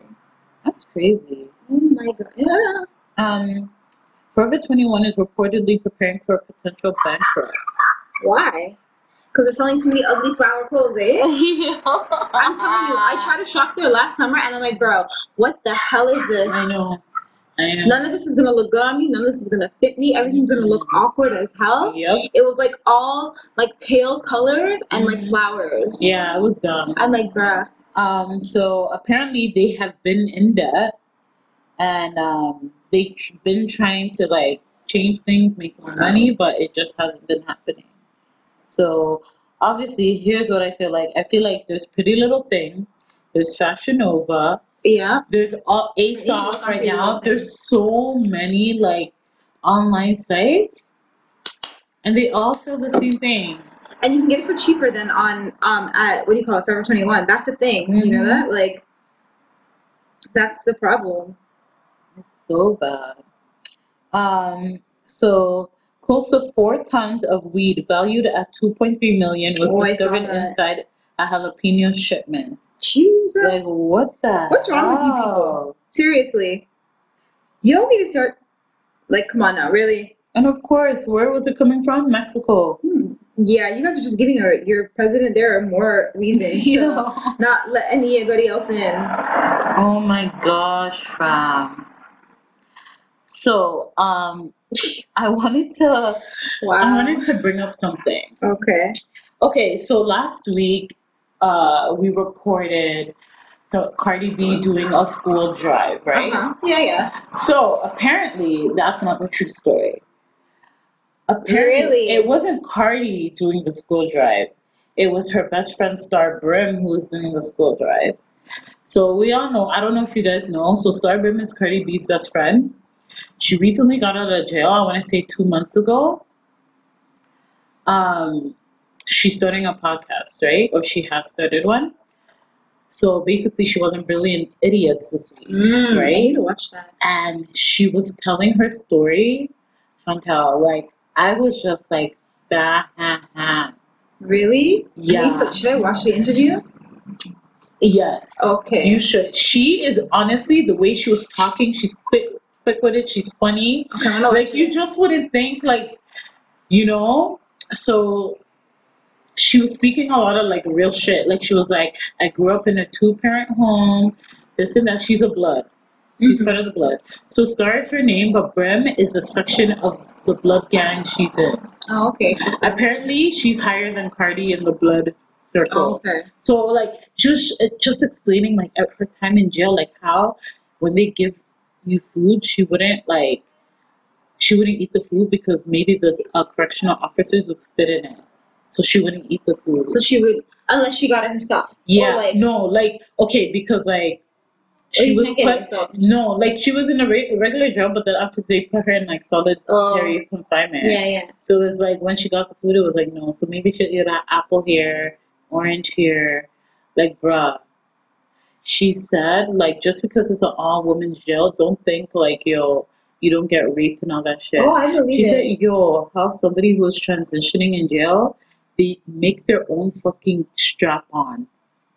That's crazy. Oh my god. Yeah. Um, Forever 21 is reportedly preparing for a potential bankrupt. Why? Because they're selling too many ugly flower clothes, eh? I'm telling you, I tried to shop there last summer and I'm like, bro, what the hell is this? I know. I know. None of this is gonna look good on me. None of this is gonna fit me. Everything's gonna look awkward as hell. Yep. It was like all like pale colors and like Mhm. flowers. Yeah, it was dumb. I'm like, bruh. Um, so apparently they have been in debt, and um, they've been trying to like change things, make more money, but it just hasn't been happening. So obviously, here's what I feel like. I feel like there's Pretty Little Thing, there's Fashion Nova, Yeah. there's all ASOS right now. There's so many like online sites, and they all sell the same thing. And you can get it for cheaper than on um at what do you call it, Forever 21. That's the thing. You know Mhm. that? Like that's the problem. Um, so close to four tons of weed valued at 2.3 million was Oh, discovered inside a jalapeno shipment. Jesus. Like what the? What's wrong with you people? Seriously. You don't need to start like come on now, really. And of course, where was it coming from? Mexico. Hmm. Yeah, you guys are just giving our, your president there more reason to not let anybody else in. Oh my gosh, fam. So, um, I wanted to, I wanted to bring up something. Okay. Okay, so last week, uh, we reported the Cardi B doing a school drive, right? Uh-huh. Yeah, yeah. So apparently, that's not the true story. Apparently, Really? it wasn't Cardi doing the school drive. It was her best friend Star Brim who was doing the school drive. So we all know. I don't know if you guys know. So Star Brim is Cardi B's best friend. She recently got out of jail. I want to say two months ago. Um, she's starting a podcast, right? Or she has started one. So basically, she wasn't brilliant idiots this week, Mm, right? I need to watch that. and she was telling her story, Chantel. Like I was just like, bah, ha, ha. Really? Yeah. to, should I watch the interview? yes. Okay. You should. She is honestly the way she was talking. She's quick, quick with it. She's funny. Like you just wouldn't think like, you know. So she was speaking a lot of like real shit. Like she was like, I grew up in a two parent home. This and that. She's a blood. She's Mhm. part of the blood. So Star is her name, but Brim is a section of the blood gang she's in. Oh, okay. Apparently, she's higher than Cardi in the blood circle. Oh, okay. So like just just explaining like at her time in jail, like how when they give you food, she wouldn't like she wouldn't eat the food because maybe the uh, correctional officers would spit in it, so she wouldn't eat the food. So she would, unless she got it herself. yeah, like, no, like okay, because like she was can't get it put no, like she was in a re- regular job, but then after they put her in like solitary Oh. confinement. yeah, yeah. So it's like when she got the food, it was like no. So maybe she'll eat an apple here, orange here, like bruh. She said like just because it's an all women's jail, don't think like yo you don't get raped and all that shit. Oh, I believe she it. said yo how somebody who's transitioning in jail they make their own fucking strap on,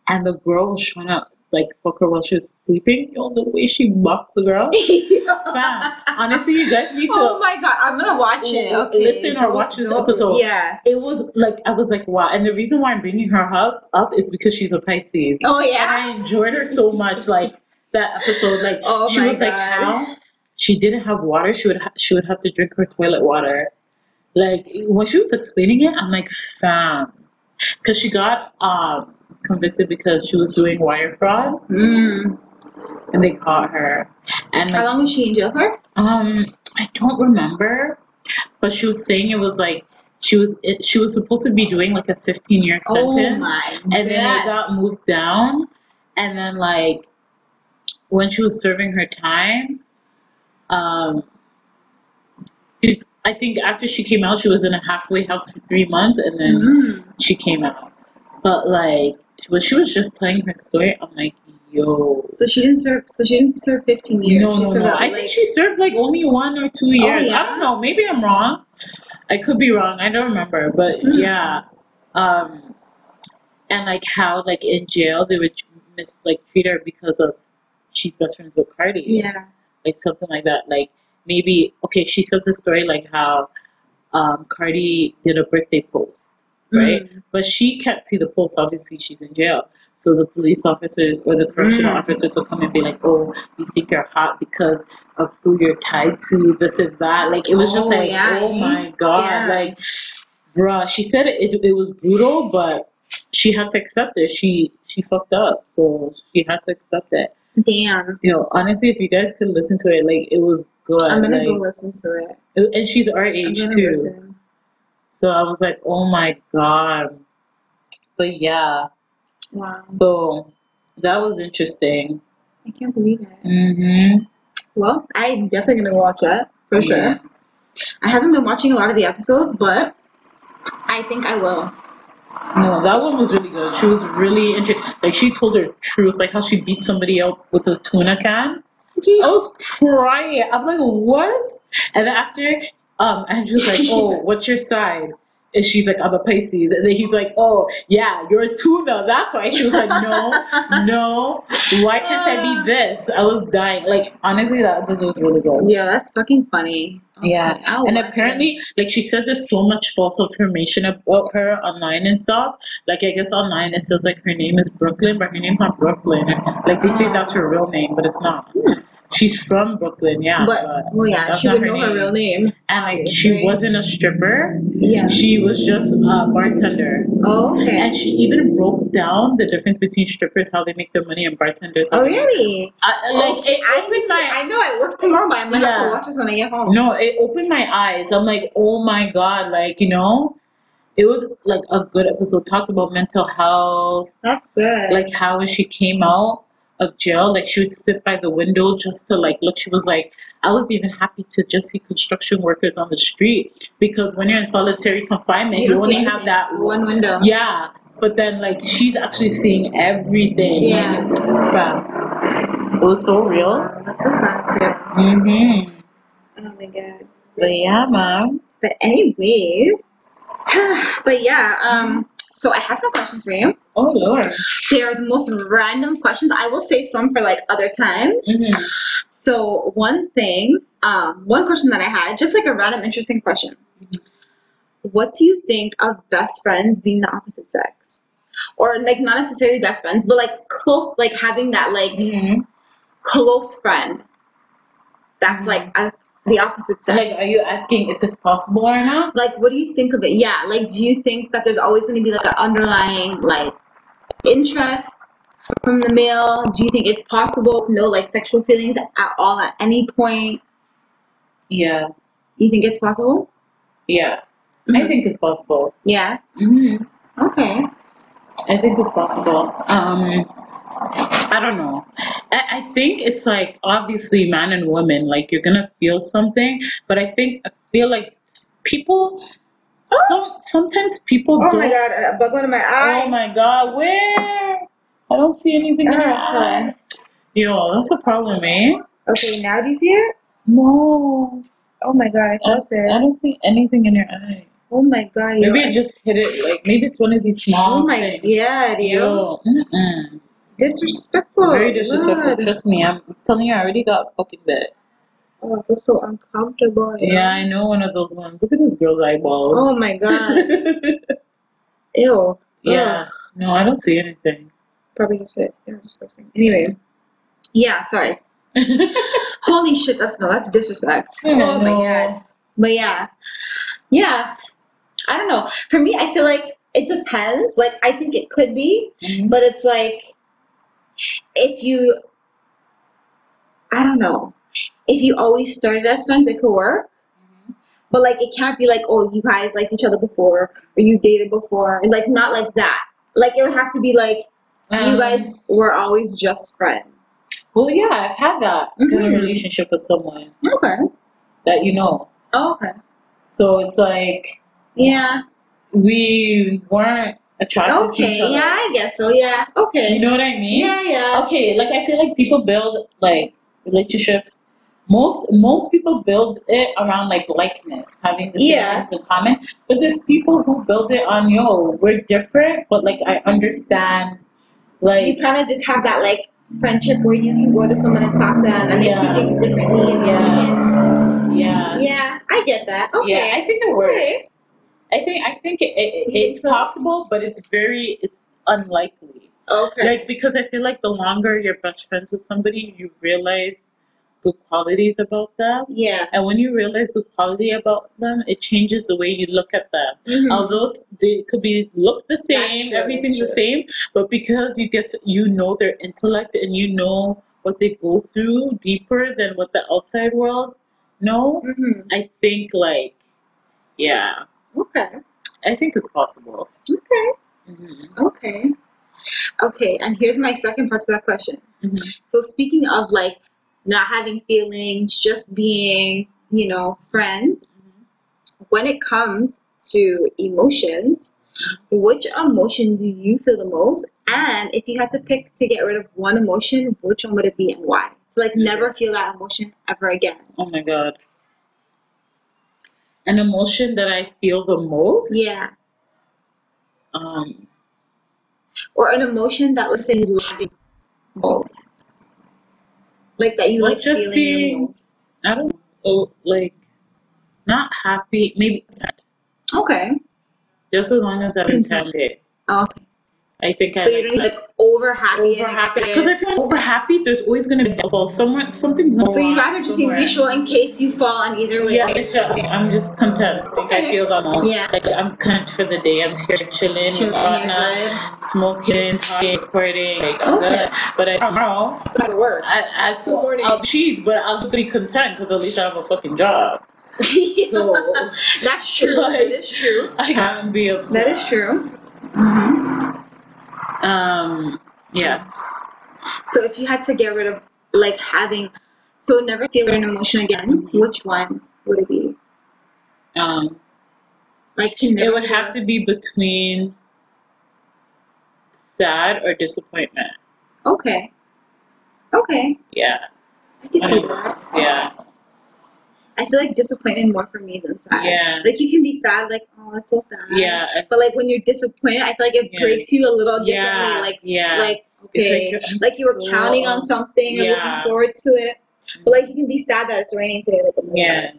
and the girl was trying to like fuck her while she was sleeping. Yo, the way she bucks the girl. Fam, honestly, you guys need to Oh my god, I'm gonna watch it. Okay. Listen or watch this episode. Yeah. it was like I was like, wow. And the reason why I'm bringing her up up is because she's a Pisces, Oh and yeah. I enjoyed her so much. Like that episode, like Oh she my was like God. how she didn't have water. She would ha- she would have to drink her toilet water. Like when she was explaining it, I'm like, fam, because she got um convicted because she was doing wire fraud, Mm. and they caught her. And How like, long was she in jail for? um, I don't remember, but she was saying it was like she was it, she was supposed to be doing like a 15 year Oh sentence, my. and then it got moved down, and then like when she was serving her time, um, she, I think after she came out, she was in a halfway house for three months, and then Mm. she came out. But like when she was just telling her story, I'm like, yo. So she didn't serve. So she didn't serve 15 years. No, she no, no. I like, think she served like only one or two years. Oh, yeah? I don't know. Maybe I'm wrong. I could be wrong. I don't remember. But Mm. yeah. Um, and like how like in jail they would mis like treat her because of she's best friends with Cardi. Yeah. Like something like that. Like maybe okay. She said the story like how um Cardi did a birthday post, right? Mm. But she can't see the post. Obviously, she's in jail. So the police officers or the correctional Mm. officers will come and be like, "Oh, you think you're hot because of who you're tied to, this and that." Like it was just Oh, like, yeah. "Oh my god!" Yeah. Like, bruh, she said it, it. It was brutal, but she had to accept it. She she fucked up, so she had to accept it. Damn. You know, honestly, if you guys could listen to it, like it was good. I'm gonna like, go listen to it. it- and she's our age too. listen. So I was like, "Oh my god!" But yeah. Wow. So that was interesting. I can't believe it. Mm-hmm. Well, I'm definitely gonna watch that for sure. I haven't been watching a lot of the episodes, but I think I will. No, that one was really good. She was really interesting. Like she told her truth, like how she beat somebody up with a tuna can. I was crying. I'm like, what? And then after, um, Andrew's like, oh, what's your sign? And she's like, I'm a Pisces. And then he's like, oh, yeah, you're a tuna. That's why. She was like, no, no. Why can't I be this? I was dying. Like, honestly, that episode was really good. Yeah, that's fucking funny. Yeah, and watch it. apparently, like she said, there's so much false information about her online and stuff. Like I guess online it says like her name is Brooklyn, but her name's not Brooklyn. Like they say that's her real name, but it's not. She's from Brooklyn, yeah. But well, oh, yeah, that's she not would know her real name. And like she wasn't a stripper. Yeah. She was just a bartender. Oh, okay. And she even broke down the difference between strippers, how they make their money, and bartenders. oh, really? I, like Okay, it I, opened to, my I know I work tomorrow, but I might have Yeah. to watch this when I get home. No, it opened my eyes. I'm like, oh my god, like you know, it was like a good episode. Talked about mental health, That's good. like how she came out of jail, like she would sit by the window just to like look. She was like, I was even happy to just see construction workers on the street because when you're in solitary confinement, you, don't see only have that one window. Yeah, but then like she's actually seeing everything. Yeah. Bruh. It was so real. That's so sad too. Mm-hmm. Oh my god. But yeah, mom. But anyways, but yeah. Um. So I have some questions for you. Oh lord. They are the most random questions. I will save some for like other times. Mm-hmm. So one thing, um, one question that I had, just like a random interesting question. What do you think of best friends being the opposite sex? Or like not necessarily best friends, but like close, like having that like Mm-hmm. close friend that's Mhm. like a, the opposite sex. Like, are you asking if it's possible or not? like what do you think of it yeah like do you think that there's always going to be like an underlying like interest from the male do you think it's possible no like sexual feelings at all at any point Yes. you think it's possible Yeah. I Mhm. think it's possible. yeah Mm-hmm. okay I think it's possible. Um, I don't know. I, I think it's like obviously man and woman, like you're gonna feel something, but I think I feel like people. Some sometimes people oh my god a bug went in my eye Oh my god, where? I don't see anything in your Uh-huh. eye. Yo, that's a problem, eh? okay now do you see it No, oh my god i I, felt I it don't see anything in your eye. oh my god Maybe yo, it just hit it like maybe it's one of these small oh my things. god yo Yo, mm-mm. Disrespectful Very disrespectful. Lord. Trust me, I'm telling you, I already got fucking bit. oh i feel so uncomfortable yo. Yeah, I know one of those ones. Look at this girl's eyeballs. oh my god ew yeah. Ugh. No, I don't see anything. Probably just it. Yeah, disgusting. Anyway. Yeah, sorry. Holy shit, that's no, that's disrespect. oh my god. But yeah. Yeah. I don't know. For me, I feel like it depends. Like I think it could be, Mhm. but it's like if you I don't know. If you always started as friends, it could work. But like it can't be like, oh, you guys liked each other before or you dated before. And like not like that. Like it would have to be like you Um, guys were always just friends. Well, yeah, I've had that kind of Mhm. relationship with someone Okay. that you know. Oh, okay. So it's like Yeah. we weren't attracted to Okay. each other. Yeah, I guess so. Yeah. Okay. You know what I mean? Yeah, yeah. Okay, like I feel like people build like relationships. Most most people build it around like likeness, having the same Yeah. things in common. But there's people who build it on yo, we're different, but like I understand Like You kind of just have that like friendship where you can go to someone and talk to them and they see things differently. And Yeah. yeah. yeah, I get that. Okay. Yeah, I think it works. Okay. I think I think it, it, You think it's so? possible, but it's very it's unlikely. Okay. Like because I feel like the longer you're best friends with somebody, you realize good qualities about them. yeah. And when you realize the quality about them, it changes the way you look at them. Mhm. Although they could be look the same, true, everything's the same, but because you get to, you know their intellect and you know what they go through deeper than what the outside world knows, Mhm. I think like yeah, Okay. I think it's possible. Okay. hmm Okay. Okay. And here's my second part to that question. hmm So speaking of like not having feelings, just being, you know, friends, when it comes to emotions, which emotion do you feel the most? And if you had to pick to get rid of one emotion, which one would it be and why? Like never feel that emotion ever again. Oh my god. An emotion that I feel the most. Yeah. Um, Or an emotion that was you like most. Like that you like just feeling be- the most. I don't know, like not happy. Maybe content. Okay. just as long as I'm contented. Okay. I think So I you don't need like over happy Over happy because. I feel like over happy. There's always gonna be well, someone something's going So you'd rather just be somewhere. neutral in case you fall on either way. Yeah, it's I'm just content. Like I feel the most. Yeah. Like I'm content for the day. I'm here chilling, Chilling, smoking, talking, recording. Like I'm Okay. good. But I, tomorrow, Gotta work. I, I still Morning. I'll cheat, but I'll be content because at least I have a fucking job. So That's true. Like- that is true. I can't be upset. That is true. hmm Um. Yeah. So if you had to get rid of like having, so never feel an emotion again, which one would it be? Um. Like It would have to be between sad or disappointment. Okay. Okay. Yeah. I can see that. yeah. I feel like disappointment more for me than sad. Yeah. Like you can be sad, like, oh, that's so sad. Yeah. But like when you're disappointed, I feel like it Yeah. breaks you a little differently. Yeah. Like, yeah. like okay, like like, you're- were counting on something and Yeah. looking forward to it. But like you can be sad that it's raining today, like yeah.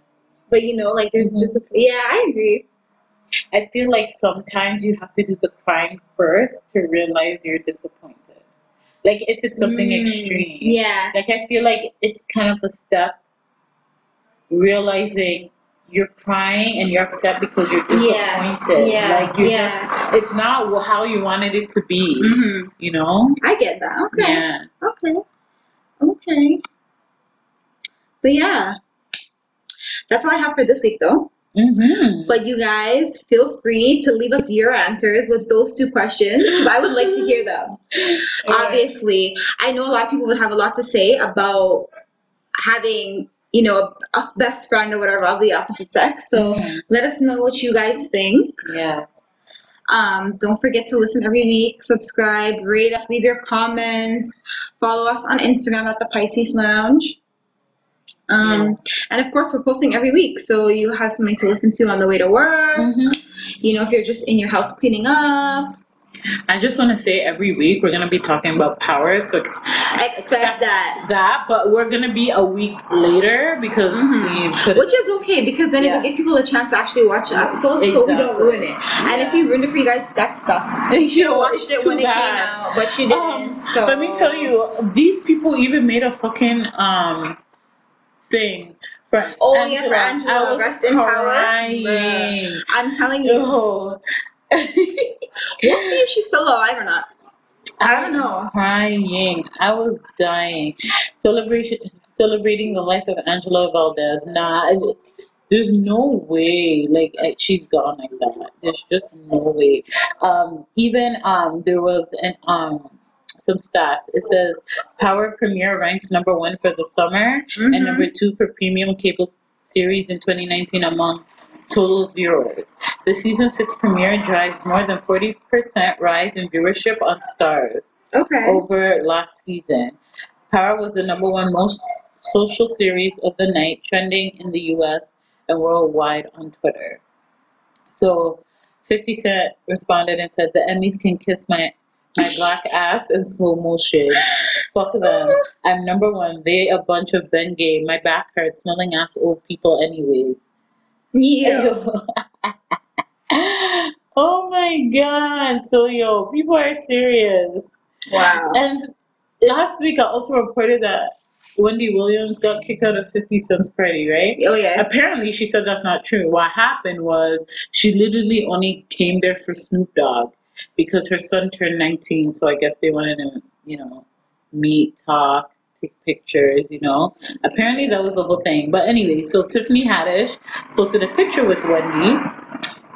But you know, like there's Mhm. disappointment. Yeah, I agree. I feel like sometimes you have to do the crying first to realize you're disappointed. Like if it's something Mm, extreme. Yeah. Like I feel like it's kind of a step realizing you're crying and you're upset because you're disappointed. Yeah. Like you're yeah. just it's not how you wanted it to be. hmm You know? I get that. Okay. Yeah. Okay. Okay. But yeah. That's all I have for this week though. Mm-hmm. But you guys feel free to leave us your answers with those two questions because I would like to hear them. Obviously, I know a lot of people would have a lot to say about having, you know, a, a best friend or whatever of the opposite sex. So Mhm. let us know what you guys think. Yeah. Um, don't forget to listen every week, subscribe, rate us, leave your comments, follow us on Instagram at the Pisces Lounge. Um, and of course, we're posting every week, so you have something to listen to on the way to work. hmm You know, if you're just in your house cleaning up, I just want to say every week we're gonna be talking about power, so ex- expect that. that, but we're gonna be a week later because Mhm. we put Which is okay because then it will give people a chance to actually watch the episode so we don't ruin it. And if Yeah. we ruined it for you guys, that sucks. You should have watched it when it came out, but you didn't. Um, so Let me tell you, these people even made a fucking um thing for Oh, yeah, for Angela, I was Rest in Power. crying. I'm telling you, Yo. we'll see if she's still alive or not. I don't know. Crying. I was dying. Celebration celebrating the life of Angela Valdez. Nah, there's no way. Like she's gone like that. There's just no way. Um, even um, there was an um some stats. It says Power Premiere ranks number one for the summer Mhm. and number two for premium cable series in 2019 among total viewers. The season six premiere drives more than 40% rise in viewership on Starz Okay. over last season. Power was the number one most social series of the night, trending in the US and worldwide on Twitter. So 50 Cent responded and said, The Emmys can kiss my my black ass in slow motion. Fuck them. I'm number one. They a bunch of Bengay. My back hurts, smelling ass old people anyways. Yeah. oh my god. So yo, people are serious. Wow. And last week I also reported that Wendy Williams got kicked out of 50 Cent's party, right? Oh yeah. Apparently she said that's not true. What happened was she literally only came there for Snoop Dogg because her son turned 19, so I guess they wanted to, you know, meet, talk, pictures, you know. Apparently that was the whole thing. But anyway, so Tiffany Haddish posted a picture with Wendy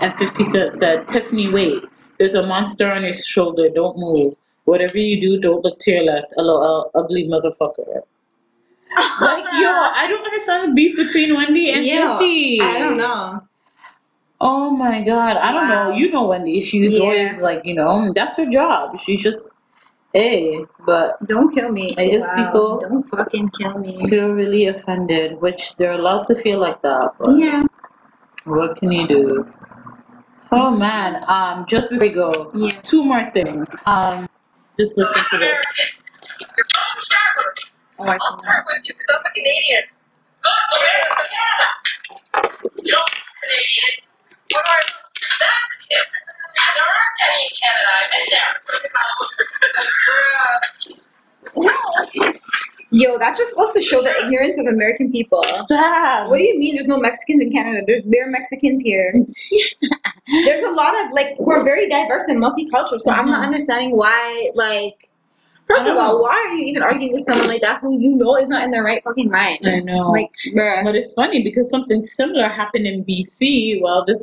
and 50 Cent said, Tiffany, wait. There's a monster on your shoulder. Don't move. Whatever you do, don't look to your left. LOL, ugly motherfucker. Like, yo, I don't understand the beef between Wendy and Yo, 50. I don't know. Oh my god, I don't Wow. know. You know Wendy. She's Yeah. always like, you know, that's her job. She's just, hey, but Don't kill me. I guess people- Don't fucking kill me. feel really offended, which they're allowed to feel like that. But Yeah. what can you do? Oh man, um, just before we go, Yeah. two more things. Um, just listen to this. Oh, I see I'll start with you because I'm a Canadian. Oh, yeah, Canada. You know, Canadian. What are Mexican? There are any in Canada. I've been there. Yo, that just goes to show the ignorance of American people. Sad. What do you mean there's no Mexicans in Canada? There's bare Mexicans here. There's a lot of like we're very diverse and multicultural, so I'm not Mhm. understanding why like first of all, why are you even arguing with someone like that who you know is not in their right fucking mind? I know. Like, bruh. But it's funny because something similar happened in BC while this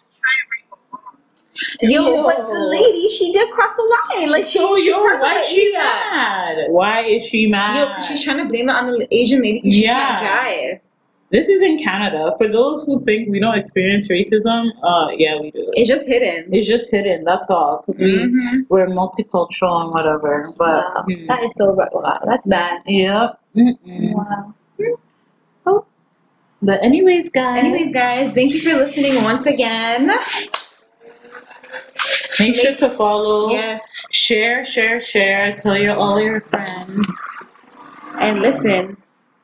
Damn thing, go back to China Rainbow. Yo, but the lady, she did cross the line. Like she, Yo, she yo, why is she line. mad? Why is she mad? Yo, because she's trying to blame it on the Asian lady because she Yeah. can't drive. This is in Canada. For those who think we don't experience racism, uh, yeah, we do. It's just hidden. It's just hidden. That's all. Cause we Mhm. we're multicultural and whatever. But Wow, mm, that is so wow. That's bad. yep. Mm-mm. Wow. But anyways, guys. Anyways, guys, thank you for listening once again. Make sure to follow. Yes, Share, share, share. Tell your all your friends. and listen,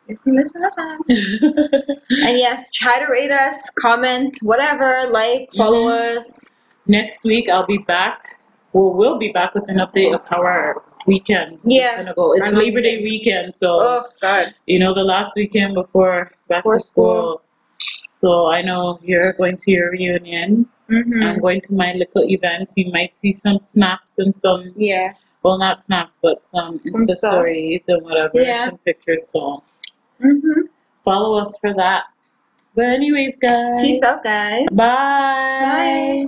listen, listen, listen. And yes, try to rate us, comment, whatever, like, follow us. Next week I'll be back. Well, we'll be back with an update of how our weekend Yeah. is gonna go. It's I know. Labor Day weekend, so Oh God. you know the last weekend before back Before to school. So I know you're going to your reunion. I'm Mm-hmm. going to my little event. You might see some snaps and some Yeah. well not snaps but some, Some Insta stuff. stories and whatever, Yeah. some pictures. So Mm-hmm. follow us for that. But anyways guys. Peace out, guys. Bye. Bye.